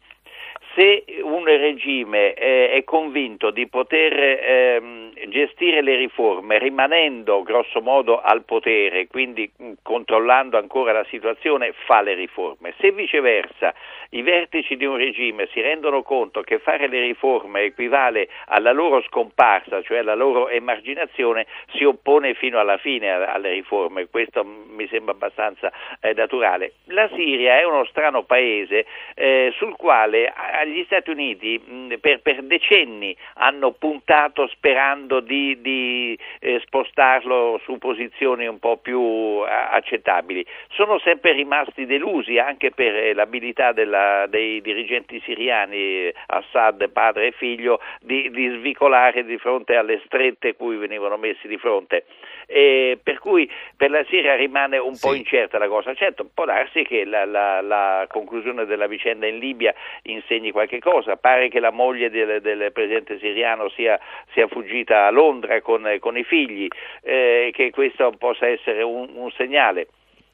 se un regime eh, è convinto di poter eh, gestire le riforme rimanendo grosso modo al potere, quindi mh, controllando ancora la situazione, fa le riforme. Se viceversa i vertici di un regime si rendono conto che fare le riforme equivale alla loro scomparsa, cioè alla loro emarginazione, si oppone fino alla fine alle riforme. Questo mi sembra abbastanza eh, naturale. La Siria è uno strano paese eh, sul quale gli Stati Uniti mh, per, per, decenni hanno puntato sperando di, di eh, spostarlo su posizioni un po' più eh, accettabili. Sono sempre rimasti delusi anche per eh, l'abilità della, dei dirigenti siriani, Assad padre e figlio, di, di svicolare di fronte alle strette cui venivano messi di fronte. E per cui per la Siria rimane un sì. po' incerta la cosa. Certo, può darsi che la, la, la conclusione della vicenda in Libia insegni qualche cosa. Pare che la moglie del, del presidente siriano sia, sia, fuggita a Londra con, con i figli, eh, che questo possa essere un, un segnale.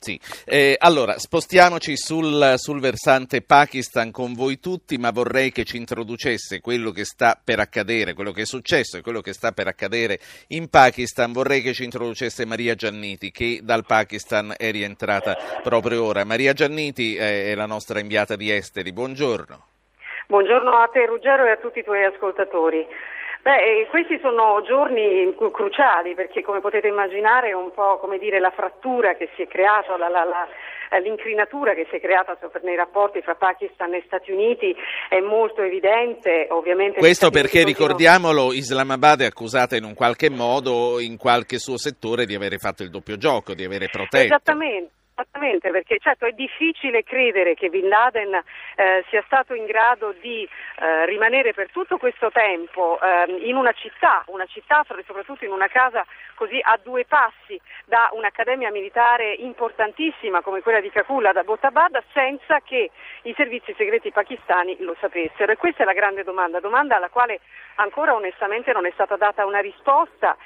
Sì. Eh, allora, spostiamoci sul, sul, versante Pakistan con voi tutti, ma vorrei che ci introducesse quello che sta per accadere, quello che è successo e quello che sta per accadere in Pakistan. Vorrei che ci introducesse Maria Gianniti, che dal Pakistan è rientrata proprio ora. Maria Gianniti è la nostra inviata di esteri. Buongiorno. Buongiorno a te Ruggero e a tutti i tuoi ascoltatori. Beh, questi sono giorni cruciali perché come potete immaginare è un po' come dire la frattura che si è creata, la, la, la, l'incrinatura che si è creata nei rapporti fra Pakistan e Stati Uniti è molto evidente. Ovviamente Questo perché continuano... ricordiamolo, Islamabad è accusata in un qualche modo, in qualche suo settore, di avere fatto il doppio gioco, di avere protetto. Esattamente. Esattamente, perché certo è difficile credere che Bin Laden eh, sia stato in grado di eh, rimanere per tutto questo tempo eh, in una città, una città soprattutto in una casa così a due passi da un'accademia militare importantissima come quella di Kakula da Botabad senza che i servizi segreti pakistani lo sapessero. E questa è la grande domanda, domanda alla quale ancora onestamente non è stata data una risposta.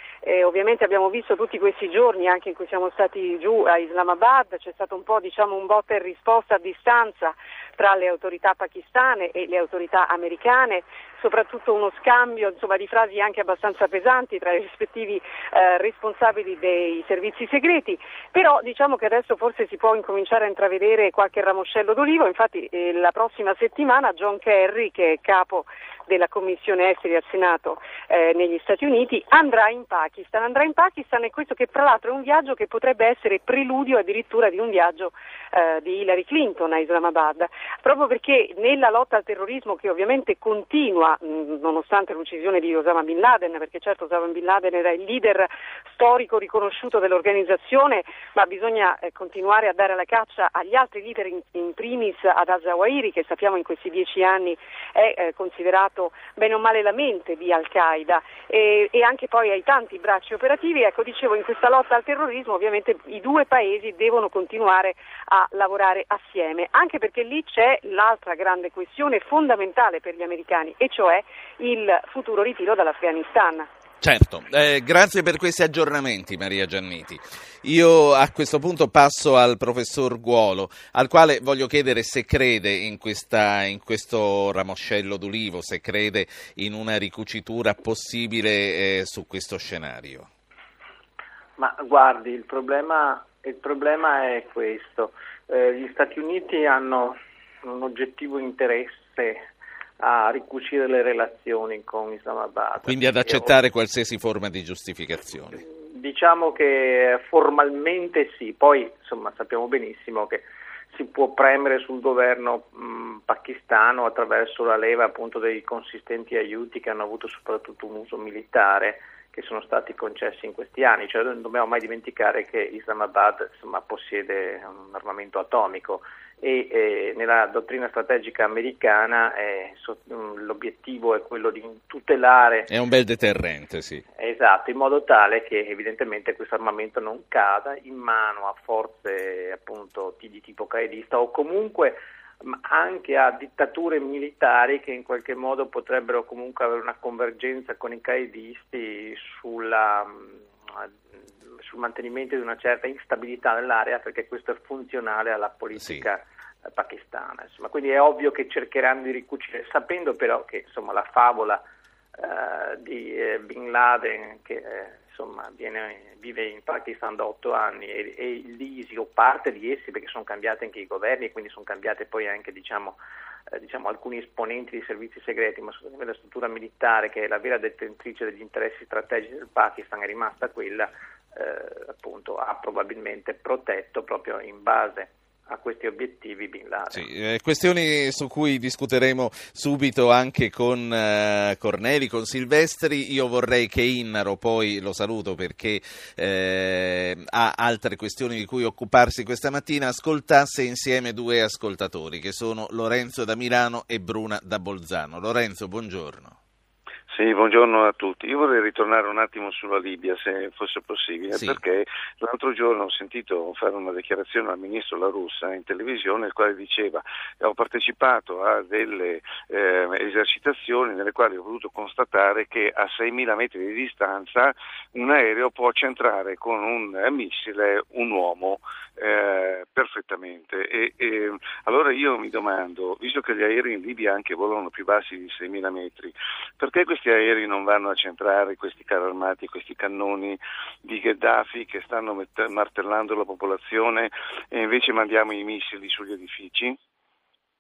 ovviamente abbiamo visto tutti questi giorni anche in cui siamo stati giù a Islamabad c'è stato un po' diciamo, un botta e risposta a distanza tra le autorità pakistane e le autorità americane, soprattutto uno scambio insomma, di frasi anche abbastanza pesanti tra i rispettivi eh, responsabili dei servizi segreti, però diciamo che adesso forse si può incominciare a intravedere qualche ramoscello d'olivo, infatti eh, la prossima settimana John Kerry, che è capo della Commissione Esteri al Senato eh, negli Stati Uniti, andrà in Pakistan. Andrà in Pakistan e questo che tra l'altro è un viaggio che potrebbe essere preludio addirittura di un viaggio eh, di Hillary Clinton a Islamabad, proprio perché nella lotta al terrorismo che ovviamente continua mh, nonostante l'uccisione di Osama Bin Laden, perché certo Osama Bin Laden era il leader storico riconosciuto dell'organizzazione, ma bisogna eh, continuare a dare la caccia agli altri leader, in, in primis ad Al-Zawahiri, che sappiamo in questi dieci anni è eh, considerato bene o male la mente di Al-Qaeda, e, e anche poi ai tanti bracci operativi. Ecco, dicevo, in questa lotta al terrorismo ovviamente i due paesi devono continuare a lavorare assieme, anche perché lì c'è l'altra grande questione fondamentale per gli americani, e cioè il futuro ritiro dall'Afghanistan. Certo, eh, grazie per questi aggiornamenti Maria Gianniti. Io a questo punto passo al professor Guolo, al quale voglio chiedere se crede in, questa, in questo ramoscello d'ulivo, se crede in una ricucitura possibile eh, su questo scenario. Ma guardi, il problema, il problema è questo. Eh, gli Stati Uniti hanno un oggettivo interesse a ricucire le relazioni con Islamabad. Quindi ad accettare qualsiasi forma di giustificazione. Diciamo che formalmente sì, poi insomma sappiamo benissimo che si può premere sul governo mh, pakistano attraverso la leva appunto dei consistenti aiuti che hanno avuto soprattutto un uso militare che sono stati concessi in questi anni, cioè non dobbiamo mai dimenticare che Islamabad insomma, possiede un armamento atomico e eh, nella dottrina strategica americana eh, so, mh, l'obiettivo è quello di tutelare... È un bel deterrente, sì. Esatto, in modo tale che evidentemente questo armamento non cada in mano a forze appunto di tipo qaedista o comunque anche a dittature militari che in qualche modo potrebbero comunque avere una convergenza con i qaedisti sulla sul mantenimento di una certa instabilità nell'area perché questo è funzionale alla politica sì. Eh, pakistana. Insomma, quindi è ovvio che cercheranno di ricucire, sapendo però che insomma, la favola eh, di eh, Bin Laden che eh, insomma, viene, vive in Pakistan da otto anni e, e l'ISI o parte di essi perché sono cambiati anche i governi e quindi sono cambiate poi anche diciamo, eh, diciamo, alcuni esponenti dei servizi segreti, ma soprattutto la struttura militare che è la vera detentrice degli interessi strategici del Pakistan è rimasta quella eh, appunto ha probabilmente protetto proprio in base a questi obiettivi Bin Laden. Sì, eh, questioni su cui discuteremo subito anche con eh, Corneli, con Silvestri. Io vorrei che Innaro, poi lo saluto perché eh, ha altre questioni di cui occuparsi questa mattina, ascoltasse insieme due ascoltatori che sono Lorenzo da Milano e Bruna da Bolzano. Lorenzo, buongiorno. Sì, buongiorno a tutti. Io vorrei ritornare un attimo sulla Libia, se fosse possibile, sì. perché l'altro giorno ho sentito fare una dichiarazione al ministro La Russa in televisione, il quale diceva che ho partecipato a delle eh, esercitazioni nelle quali ho voluto constatare che a 6.000 metri di distanza un aereo può centrare con un missile un uomo eh, perfettamente. E, e, allora io mi domando, visto che gli aerei in Libia anche volano più bassi di 6.000 metri, perché questi questi aerei non vanno a centrare questi carri armati, questi cannoni di Gheddafi che stanno mett- martellando la popolazione e invece mandiamo i missili sugli edifici?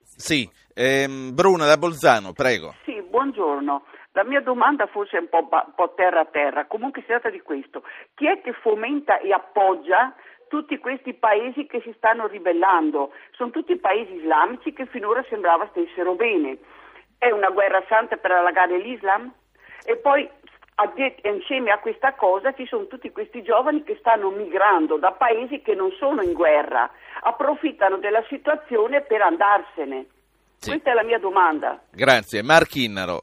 Sì, ehm, Bruna da Bolzano, prego. Sì, buongiorno. La mia domanda forse è un po', un po' terra a terra, comunque si tratta di questo. Chi è che fomenta e appoggia tutti questi paesi che si stanno ribellando? Sono tutti paesi islamici che finora sembrava stessero bene. È una guerra santa per allagare l'Islam? E poi insieme a questa cosa ci sono tutti questi giovani che stanno migrando da paesi che non sono in guerra, approfittano della situazione per andarsene. Sì. Questa è la mia domanda. Grazie. Marchinnaro.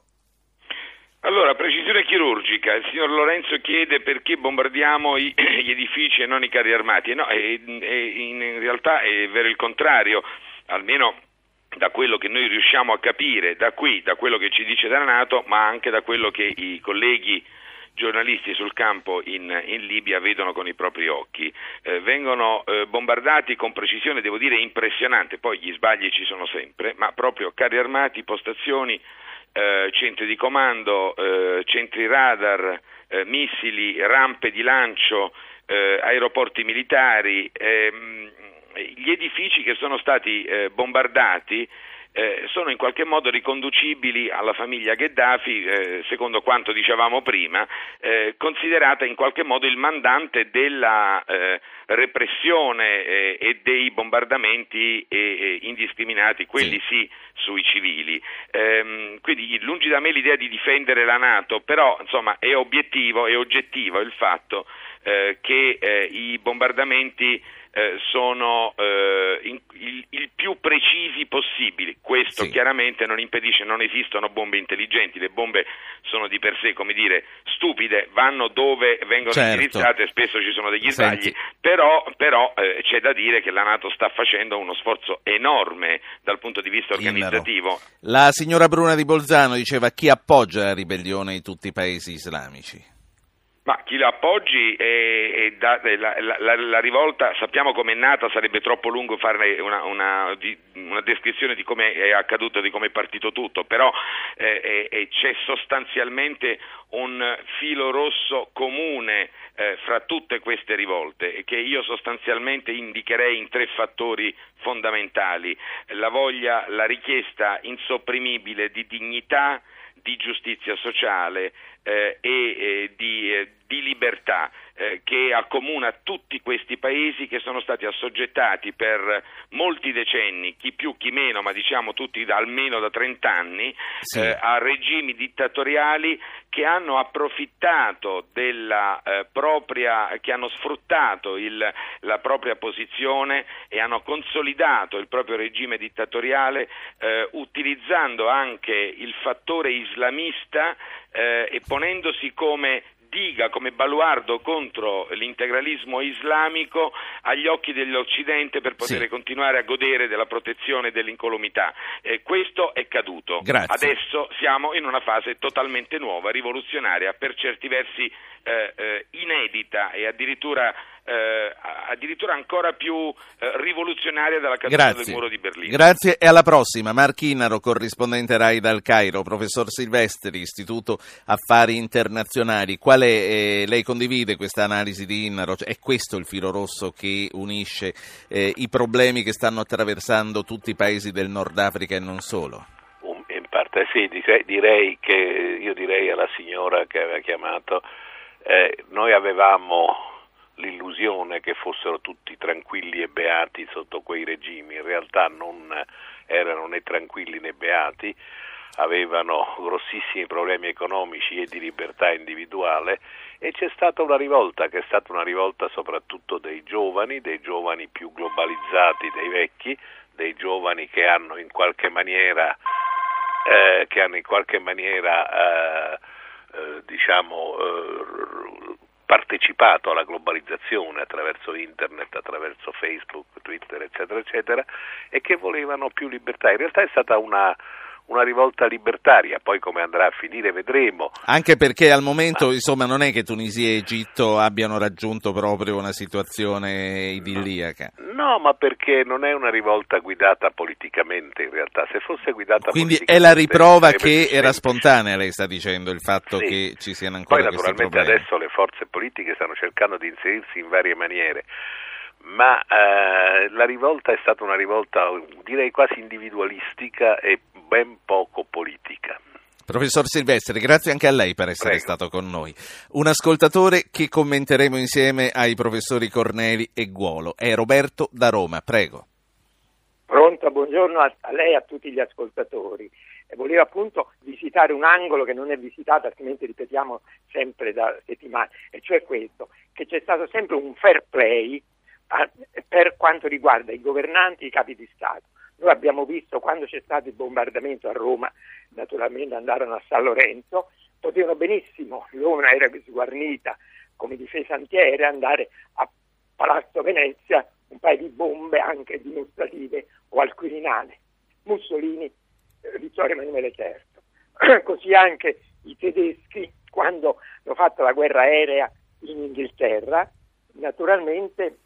Allora, precisione chirurgica, il signor Lorenzo chiede perché bombardiamo *clears throat* gli edifici e non i carri armati. No, è, è, in realtà è vero il contrario, almeno da quello che noi riusciamo a capire da qui, da quello che ci dice da Nato, ma anche da quello che i colleghi giornalisti sul campo in, in, Libia vedono con i propri occhi. Eh, vengono eh, bombardati con precisione, devo dire, impressionante, poi gli sbagli ci sono sempre, ma proprio carri armati, postazioni, eh, centri di comando, eh, centri radar, eh, missili, rampe di lancio, eh, aeroporti militari. Ehm, gli edifici che sono stati eh, bombardati eh, sono in qualche modo riconducibili alla famiglia Gheddafi, eh, secondo quanto dicevamo prima, eh, considerata in qualche modo il mandante della eh, repressione eh, e dei bombardamenti indiscriminati, quelli sì, sui civili. Ehm, quindi lungi da me l'idea di difendere la Nato, però insomma, è obiettivo, è oggettivo il fatto che i bombardamenti eh, sono eh, in, il, il, più precisi possibili. Questo sì. chiaramente non impedisce, non esistono bombe intelligenti, le bombe sono di per sé, come dire, stupide, vanno dove vengono certo. utilizzate, spesso ci sono degli sbagli, però, però eh, c'è da dire che la Nato sta facendo uno sforzo enorme dal punto di vista organizzativo. La signora Bruna di Bolzano diceva chi appoggia la ribellione di tutti i paesi islamici. Ma chi la appoggi è, è da, la, la, la, rivolta, sappiamo come è nata, sarebbe troppo lungo fare una, una, una descrizione di come è accaduto, di come è partito tutto, però eh, c'è sostanzialmente un filo rosso comune eh, fra tutte queste rivolte che io sostanzialmente indicherei in tre fattori fondamentali, la voglia, la richiesta insopprimibile di dignità, di giustizia sociale eh, e eh, di, eh, di, libertà eh, che accomuna tutti questi paesi che sono stati assoggettati per molti decenni, chi più chi meno, ma diciamo tutti da, almeno da 30 anni, sì. Eh, a regimi dittatoriali che hanno approfittato della eh, propria, che hanno sfruttato il, la propria posizione e hanno consolidato il proprio regime dittatoriale utilizzando anche il fattore islamista eh, e ponendosi come diga come baluardo contro l'integralismo islamico agli occhi dell'Occidente per poter sì. continuare a godere della protezione dell'incolumità. Eh, questo è caduto. Grazie. Adesso siamo in una fase totalmente nuova, rivoluzionaria, per certi versi eh, eh, inedita e addirittura eh, addirittura ancora più eh, rivoluzionaria della caduta del muro di Berlino. Grazie e alla prossima. Mark Innaro, corrispondente RAI dal Cairo, professor Silvestri, Istituto Affari Internazionali. Quale eh, lei condivide questa analisi di Innaro? Cioè, è questo il filo rosso che unisce eh, i problemi che stanno attraversando tutti i paesi del Nord Africa e non solo? In parte sì, direi che io direi alla signora che aveva chiamato, eh, noi avevamo l'illusione che fossero tutti tranquilli e beati sotto quei regimi, in realtà non erano né tranquilli né beati, avevano grossissimi problemi economici e di libertà individuale e c'è stata una rivolta che è stata una rivolta soprattutto dei giovani, dei giovani più globalizzati dei vecchi, dei giovani che hanno in qualche maniera, eh, in qualche maniera eh, eh, diciamo, eh, partecipato alla globalizzazione attraverso internet, attraverso Facebook, Twitter, eccetera, eccetera, e che volevano più libertà. In realtà è stata una, una rivolta libertaria, poi come andrà a finire vedremo. Anche perché al momento, Ma... insomma, non è che Tunisia e Egitto abbiano raggiunto proprio una situazione idilliaca. No, ma perché non è una rivolta guidata politicamente in realtà, se fosse guidata Quindi è la riprova che era spontanea, lei sta dicendo, il fatto sì. che ci siano ancora poi, questi problemi. Poi naturalmente adesso le forze politiche stanno cercando di inserirsi in varie maniere ma eh, la rivolta è stata una rivolta direi quasi individualistica e ben poco politica. Professor Silvestri, grazie anche a lei per essere Prego. stato con noi. Un ascoltatore che commenteremo insieme ai professori Corneli e Guolo è Roberto da Roma. Prego. Pronto, buongiorno a, lei e a tutti gli ascoltatori. E volevo appunto visitare un angolo che non è visitato, altrimenti ripetiamo sempre da settimane, e cioè questo, che c'è stato sempre un fair play per quanto riguarda i governanti e i capi di Stato. Noi abbiamo visto quando c'è stato il bombardamento a Roma, naturalmente andarono a San Lorenzo, potevano benissimo, Roma era sguarnita come difesa antiaerea, andare a Palazzo Venezia, un paio di bombe anche dimostrative o al Quirinale. Mussolini, eh, Vittorio Emanuele III. *clears throat* Così anche i tedeschi, quando hanno fatto la guerra aerea in Inghilterra, naturalmente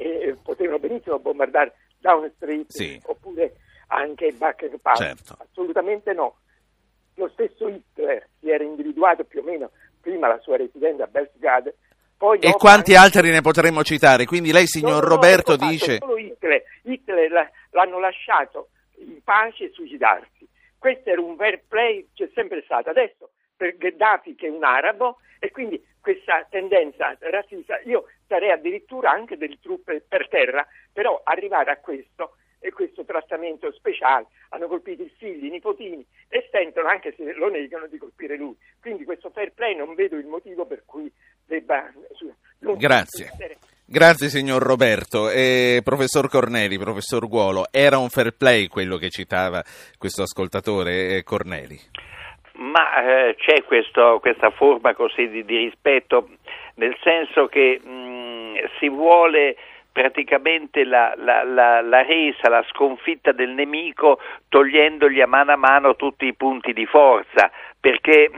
eh, potevano benissimo bombardare Down Street sì. oppure anche Buckingham Palace. Certo. Assolutamente no. Lo stesso Hitler si era individuato più o meno prima la sua residenza a Berchtesgaden e quanti anche... altri ne potremmo citare? Quindi lei, signor no, Roberto, no, dice... Solo Hitler, Hitler l'hanno lasciato in pace e suicidarsi. Questo era un fair play, c'è sempre stato. Adesso Gheddafi che è un arabo e quindi questa tendenza razzista, io sarei addirittura anche delle truppe per terra, però arrivare a questo e questo trattamento speciale hanno colpito i figli, i nipotini e sentono, anche se lo negano, di colpire lui. Quindi questo fair play non vedo il motivo per cui debba... Grazie. Grazie signor Roberto. Eh, professor Corneli, professor Guolo, era un fair play quello che citava questo ascoltatore eh, Corneli? Ma eh, c'è questo, questa forma così di, di, rispetto, nel senso che mh, si vuole praticamente la, la, la, la, resa, la sconfitta del nemico togliendogli a mano a mano tutti i punti di forza, perché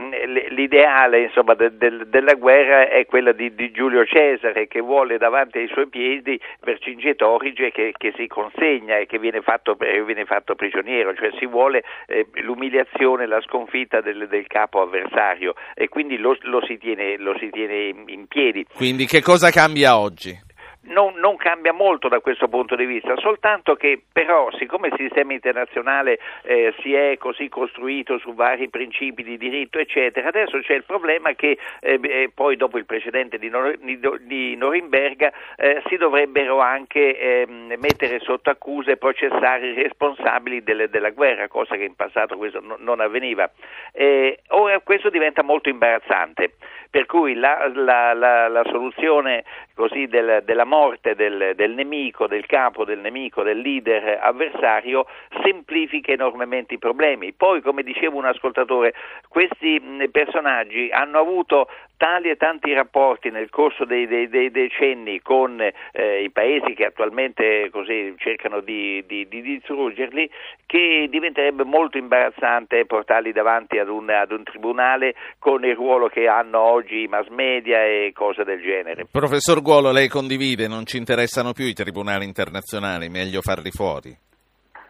l'ideale insomma, de, de, della guerra è quella di, di, Giulio Cesare che vuole davanti ai suoi piedi Vercingetorige che, che si consegna e che viene fatto, viene fatto prigioniero, cioè si vuole eh, l'umiliazione, la sconfitta del, del, capo avversario e quindi lo, lo, si tiene, lo si tiene in piedi. Quindi che cosa cambia oggi? Non, non, cambia molto da questo punto di vista, soltanto che però siccome il sistema internazionale eh, si è così costruito su vari principi di diritto eccetera, adesso c'è il problema che eh, eh poi dopo il precedente di, Nor- di Norimberga eh, si dovrebbero anche ehm, mettere sotto accusa e processare i responsabili delle, della guerra, cosa che in passato non avveniva. Eh, ora questo diventa molto imbarazzante per cui la, la, la, la soluzione così del, della morte del, del, nemico, del capo del nemico, del leader avversario semplifica enormemente i problemi. Poi, come diceva un ascoltatore, questi personaggi hanno avuto tali e tanti rapporti nel corso dei, dei, dei decenni con eh, i paesi che attualmente così cercano di, di, di, distruggerli che diventerebbe molto imbarazzante portarli davanti ad un, ad un, tribunale con il ruolo che hanno oggi i mass media e cose del genere. Professor Guolo, lei condivide, non ci interessano più i tribunali internazionali, meglio farli fuori?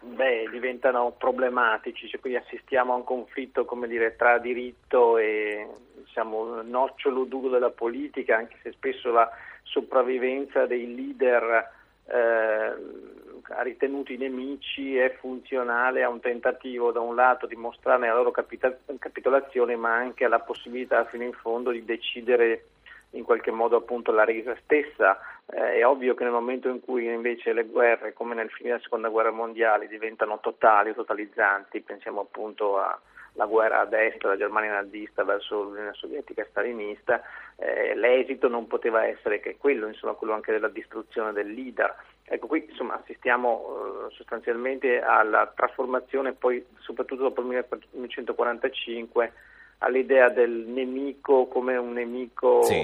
Beh, diventano problematici, cioè, qui assistiamo a un conflitto dire, tra diritto e diciamo, nocciolo duro della politica, anche se spesso la sopravvivenza dei leader eh, ritenuti nemici è funzionale a un tentativo da un lato di mostrare la loro capitolazione, ma anche alla possibilità fino in fondo di decidere in qualche modo appunto la resa stessa. Eh, è ovvio che nel momento in cui invece le guerre, come nel fine della seconda guerra mondiale, diventano totali, totalizzanti, pensiamo appunto a la guerra a destra, la Germania nazista verso l'Unione Sovietica stalinista, eh, l'esito non poteva essere che quello, insomma, quello anche della distruzione del leader. Ecco, qui insomma, assistiamo eh, sostanzialmente alla trasformazione, poi soprattutto dopo il 1945, all'idea del nemico come un nemico sì.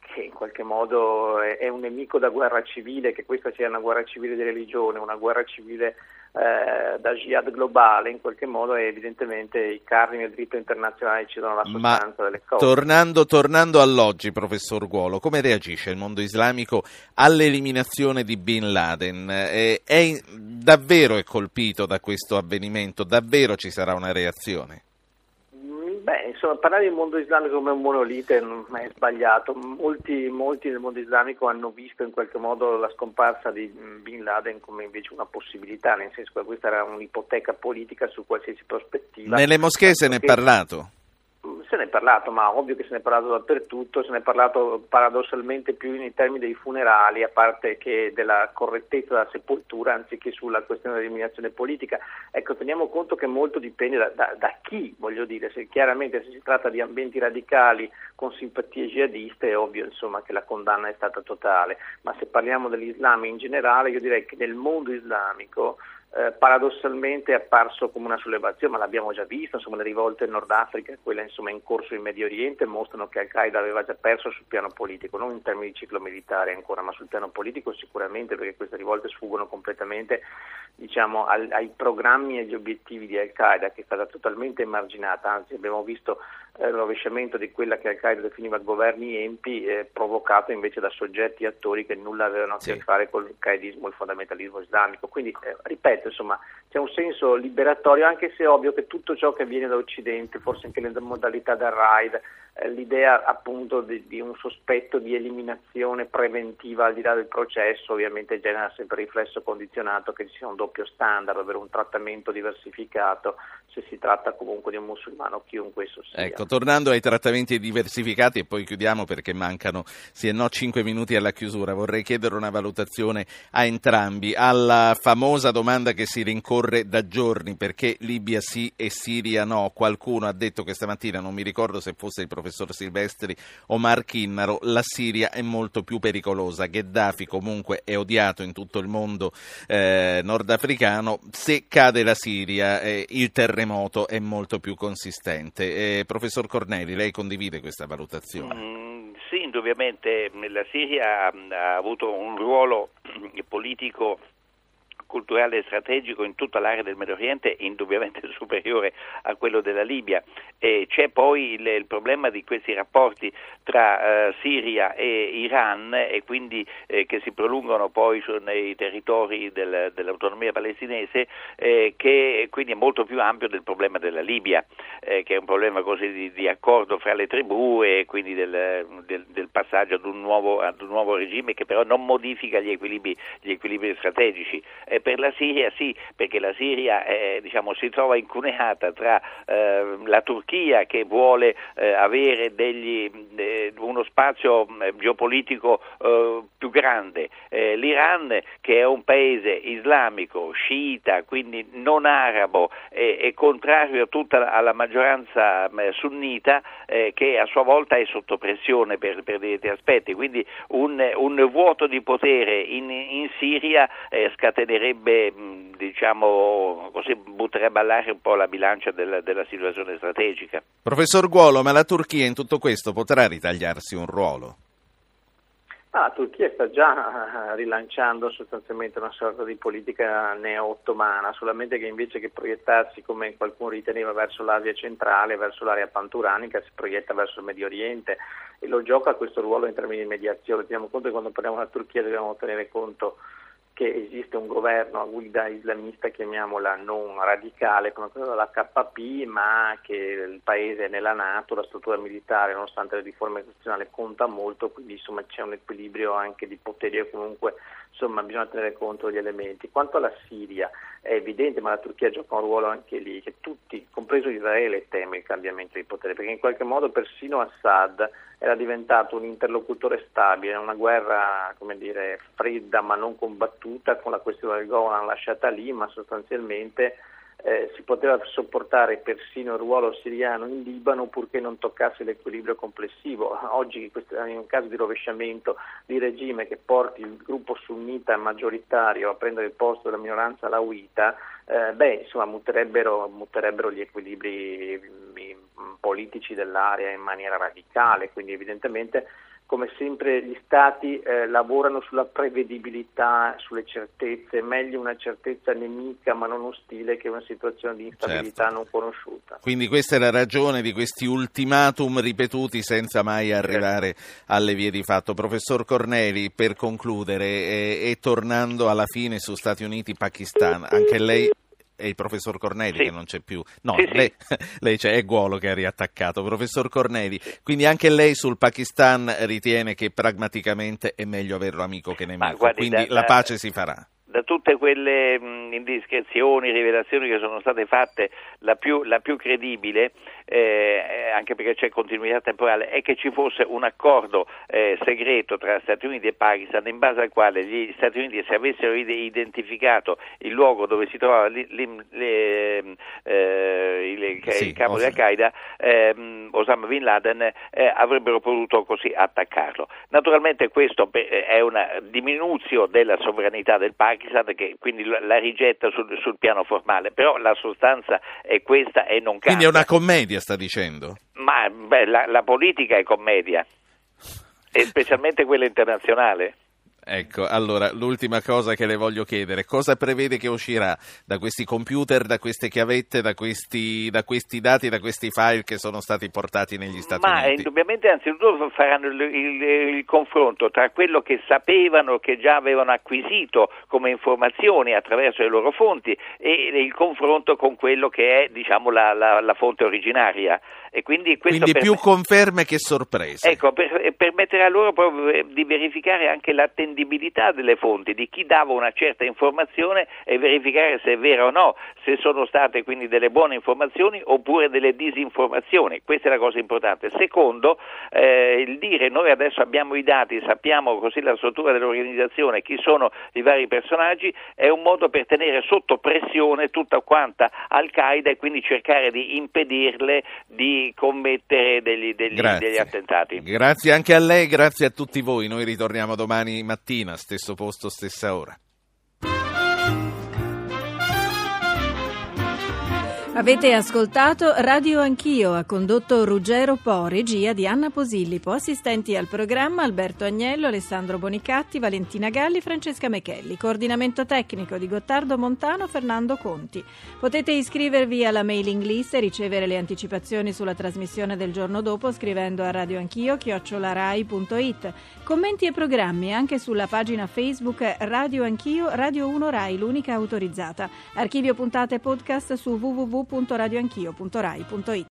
che in qualche modo è, è, un nemico da guerra civile, che questa sia una guerra civile di religione, una guerra civile eh, da jihad globale, in qualche modo e evidentemente i cardini del diritto internazionale decidono la sostanza Ma delle cose. Tornando, tornando all'oggi, professor Guolo, come reagisce il mondo islamico all'eliminazione di Bin Laden? Eh, è, davvero è colpito da questo avvenimento? Davvero ci sarà una reazione? Beh, insomma, parlare del mondo islamico come un monolite è sbagliato. Molti, molti nel mondo islamico hanno visto in qualche modo la scomparsa di Bin Laden come invece una possibilità, nel senso che questa era un'ipoteca politica su qualsiasi prospettiva. Nelle moschee se ne è parlato? Se ne è parlato, ma ovvio che se ne è parlato dappertutto, se ne è parlato paradossalmente più in termini dei funerali, a parte che della correttezza della sepoltura, anziché sulla questione dell'eliminazione politica. Ecco, teniamo conto che molto dipende da, da, da chi, voglio dire, se chiaramente se si tratta di ambienti radicali con simpatie jihadiste è ovvio insomma, che la condanna è stata totale, ma se parliamo dell'Islam in generale, io direi che nel mondo islamico eh, paradossalmente è apparso come una sollevazione, ma l'abbiamo già visto, insomma, le rivolte in Nord Africa, quelle insomma, in corso in Medio Oriente, mostrano che Al-Qaeda aveva già perso sul piano politico, non in termini di ciclo militare ancora, ma sul piano politico sicuramente, perché queste rivolte sfuggono completamente diciamo, al, ai programmi e agli obiettivi di Al-Qaeda, che è stata totalmente emarginata, anzi abbiamo visto eh, il rovesciamento di quella che Al-Qaeda definiva governi empi, eh, provocato invece da soggetti e attori che nulla avevano a che fare con il qaedismo e il fondamentalismo islamico. Quindi, eh, ripeto, insomma c'è un senso liberatorio, anche se è ovvio che tutto ciò che viene da Occidente, forse anche le modalità del RAID, l'idea appunto di, di, un sospetto di eliminazione preventiva al di là del processo ovviamente genera sempre riflesso condizionato che ci sia un doppio standard, avere un trattamento diversificato se si tratta comunque di un musulmano, chiunque esso sia. Ecco, tornando ai trattamenti diversificati e poi chiudiamo perché mancano sì e no 5 minuti alla chiusura, vorrei chiedere una valutazione a entrambi, alla famosa domanda che si rincorre da giorni perché Libia sì e Siria no, qualcuno ha detto questa mattina, non mi ricordo se fosse il professore professor Silvestri o Marchinnaro, la Siria è molto più pericolosa. Gheddafi comunque è odiato in tutto il mondo eh, nordafricano. Se cade la Siria, eh, il terremoto è molto più consistente. Eh, professor Corneli, lei condivide questa valutazione? Mm, sì, indubbiamente la Siria ha avuto un ruolo politico culturale e strategico in tutta l'area del Medio Oriente indubbiamente *laughs* superiore a quello della Libia. E c'è poi il, il problema di questi rapporti tra eh, Siria e Iran e quindi eh, che si prolungano poi su, nei territori del, dell'autonomia palestinese eh, che quindi è molto più ampio del problema della Libia eh, che è un problema così di, di, accordo fra le tribù e quindi del, del, del passaggio ad un, nuovo, ad un, nuovo, regime che però non modifica gli equilibri, gli equilibri strategici e per la Siria sì, perché la Siria è, diciamo, si trova incuneata tra eh, la Turchia che vuole eh, avere degli, eh, uno spazio geopolitico eh, più grande, eh, l'Iran che è un paese islamico, sciita, quindi non arabo e contrario a tutta alla maggioranza sunnita che a sua volta è sotto pressione per, per dei aspetti, quindi un, un, vuoto di potere in, in Siria scatenerebbe scatenerebbe, diciamo così, butterebbe all'aria un po' la bilancia della, della situazione strategica. Professor Guolo, ma la Turchia in tutto questo potrà ritagliarsi un ruolo? Ah, la Turchia sta già eh, rilanciando sostanzialmente una sorta di politica neo-ottomana, solamente che invece che proiettarsi come qualcuno riteneva verso l'Asia centrale, verso l'area panturanica, si proietta verso il Medio Oriente e lo gioca questo ruolo in termini di mediazione. Teniamo conto che quando parliamo della Turchia dobbiamo tenere conto che esiste un governo a guida islamista, chiamiamola non radicale come quello della KP, ma che il paese è nella Nato, la struttura militare, nonostante le riforme costituzionali, conta molto, quindi insomma, c'è un equilibrio anche di poteri e comunque insomma, bisogna tenere conto degli elementi. Quanto alla Siria, è evidente, ma la Turchia gioca un ruolo anche lì, che tutti, compreso Israele, teme il cambiamento di potere, perché in qualche modo persino Assad era diventato un interlocutore stabile, una guerra come dire, fredda ma non combattuta, con la questione del Golan lasciata lì, ma sostanzialmente eh, si poteva sopportare persino il ruolo siriano in Libano purché non toccasse l'equilibrio complessivo. Oggi in un caso di rovesciamento di regime che porti il gruppo sunnita maggioritario a prendere il posto della minoranza lauita, eh, beh, insomma, muterebbero, muterebbero gli equilibri mm, politici dell'area in maniera radicale, quindi evidentemente come sempre gli stati eh, lavorano sulla prevedibilità, sulle certezze, meglio una certezza nemica ma non ostile che una situazione di instabilità certo. non conosciuta. Quindi questa è la ragione di questi ultimatum ripetuti senza mai arrivare certo. alle vie di fatto. Professor Corneli, per concludere e, e tornando alla fine su Stati Uniti-Pakistan, anche lei è il professor Corneli sì. che non c'è più. No, sì, lei, sì. *laughs* lei c'è, è Guolo che ha riattaccato. Professor Corneli, quindi anche lei sul Pakistan ritiene che pragmaticamente è meglio averlo amico che nemico, guardi, quindi da, la pace si farà da tutte quelle mh, indiscrezioni, rivelazioni che sono state fatte, la più, la più credibile, eh, anche perché c'è continuità temporale, è che ci fosse un accordo eh, segreto tra Stati Uniti e Pakistan in base al quale gli Stati Uniti, se avessero identificato il luogo dove si trovava li, li, le, eh, il, sì, il capo di Al-Qaeda, ehm, Osama Bin Laden, eh, avrebbero potuto così attaccarlo. Naturalmente questo è una diminuzione della sovranità del Pakistan Pakistan che quindi la rigetta sul, sul, piano formale, però la sostanza è questa e non cambia. Quindi è una commedia, sta dicendo? Ma beh, la, la politica è commedia, e specialmente quella internazionale. Ecco, allora, l'ultima cosa che le voglio chiedere, cosa prevede che uscirà da questi computer, da queste chiavette, da questi, da questi dati, da questi file che sono stati portati negli Stati Ma Uniti? Ma indubbiamente anzitutto faranno il, il, il, confronto tra quello che sapevano, che già avevano acquisito come informazioni attraverso le loro fonti e il confronto con quello che è diciamo, la, la, la fonte originaria. E quindi, quindi più conferme che sorprese. Ecco, per, permetterà loro proprio di verificare anche l'attendibilità delle fonti, di chi dava una certa informazione e verificare se è vera o no, se sono state quindi delle buone informazioni oppure delle disinformazioni. Questa è la cosa importante. Secondo, eh, il dire noi adesso abbiamo i dati, sappiamo così la struttura dell'organizzazione, chi sono i vari personaggi, è un modo per tenere sotto pressione tutta quanta Al-Qaeda e quindi cercare di impedirle di commettere degli, degli, degli, attentati. Grazie anche a lei, grazie a tutti voi. Noi ritorniamo domani mattina, stesso posto, stessa ora. Avete ascoltato Radio Anch'io, ha condotto Ruggero Po, regia di Anna Posillipo, assistenti al programma Alberto Agnello, Alessandro Bonicatti, Valentina Galli, Francesca Mechelli, coordinamento tecnico di Gottardo Montano, Fernando Conti. Potete iscrivervi alla mailing list e ricevere le anticipazioni sulla trasmissione del giorno dopo scrivendo a radioanchio chiocciolarai.it. Commenti e programmi anche sulla pagina Facebook Radio Anch'io, Radio 1 Rai, l'unica autorizzata. Archivio puntate podcast su www www.radioanchio.rai.it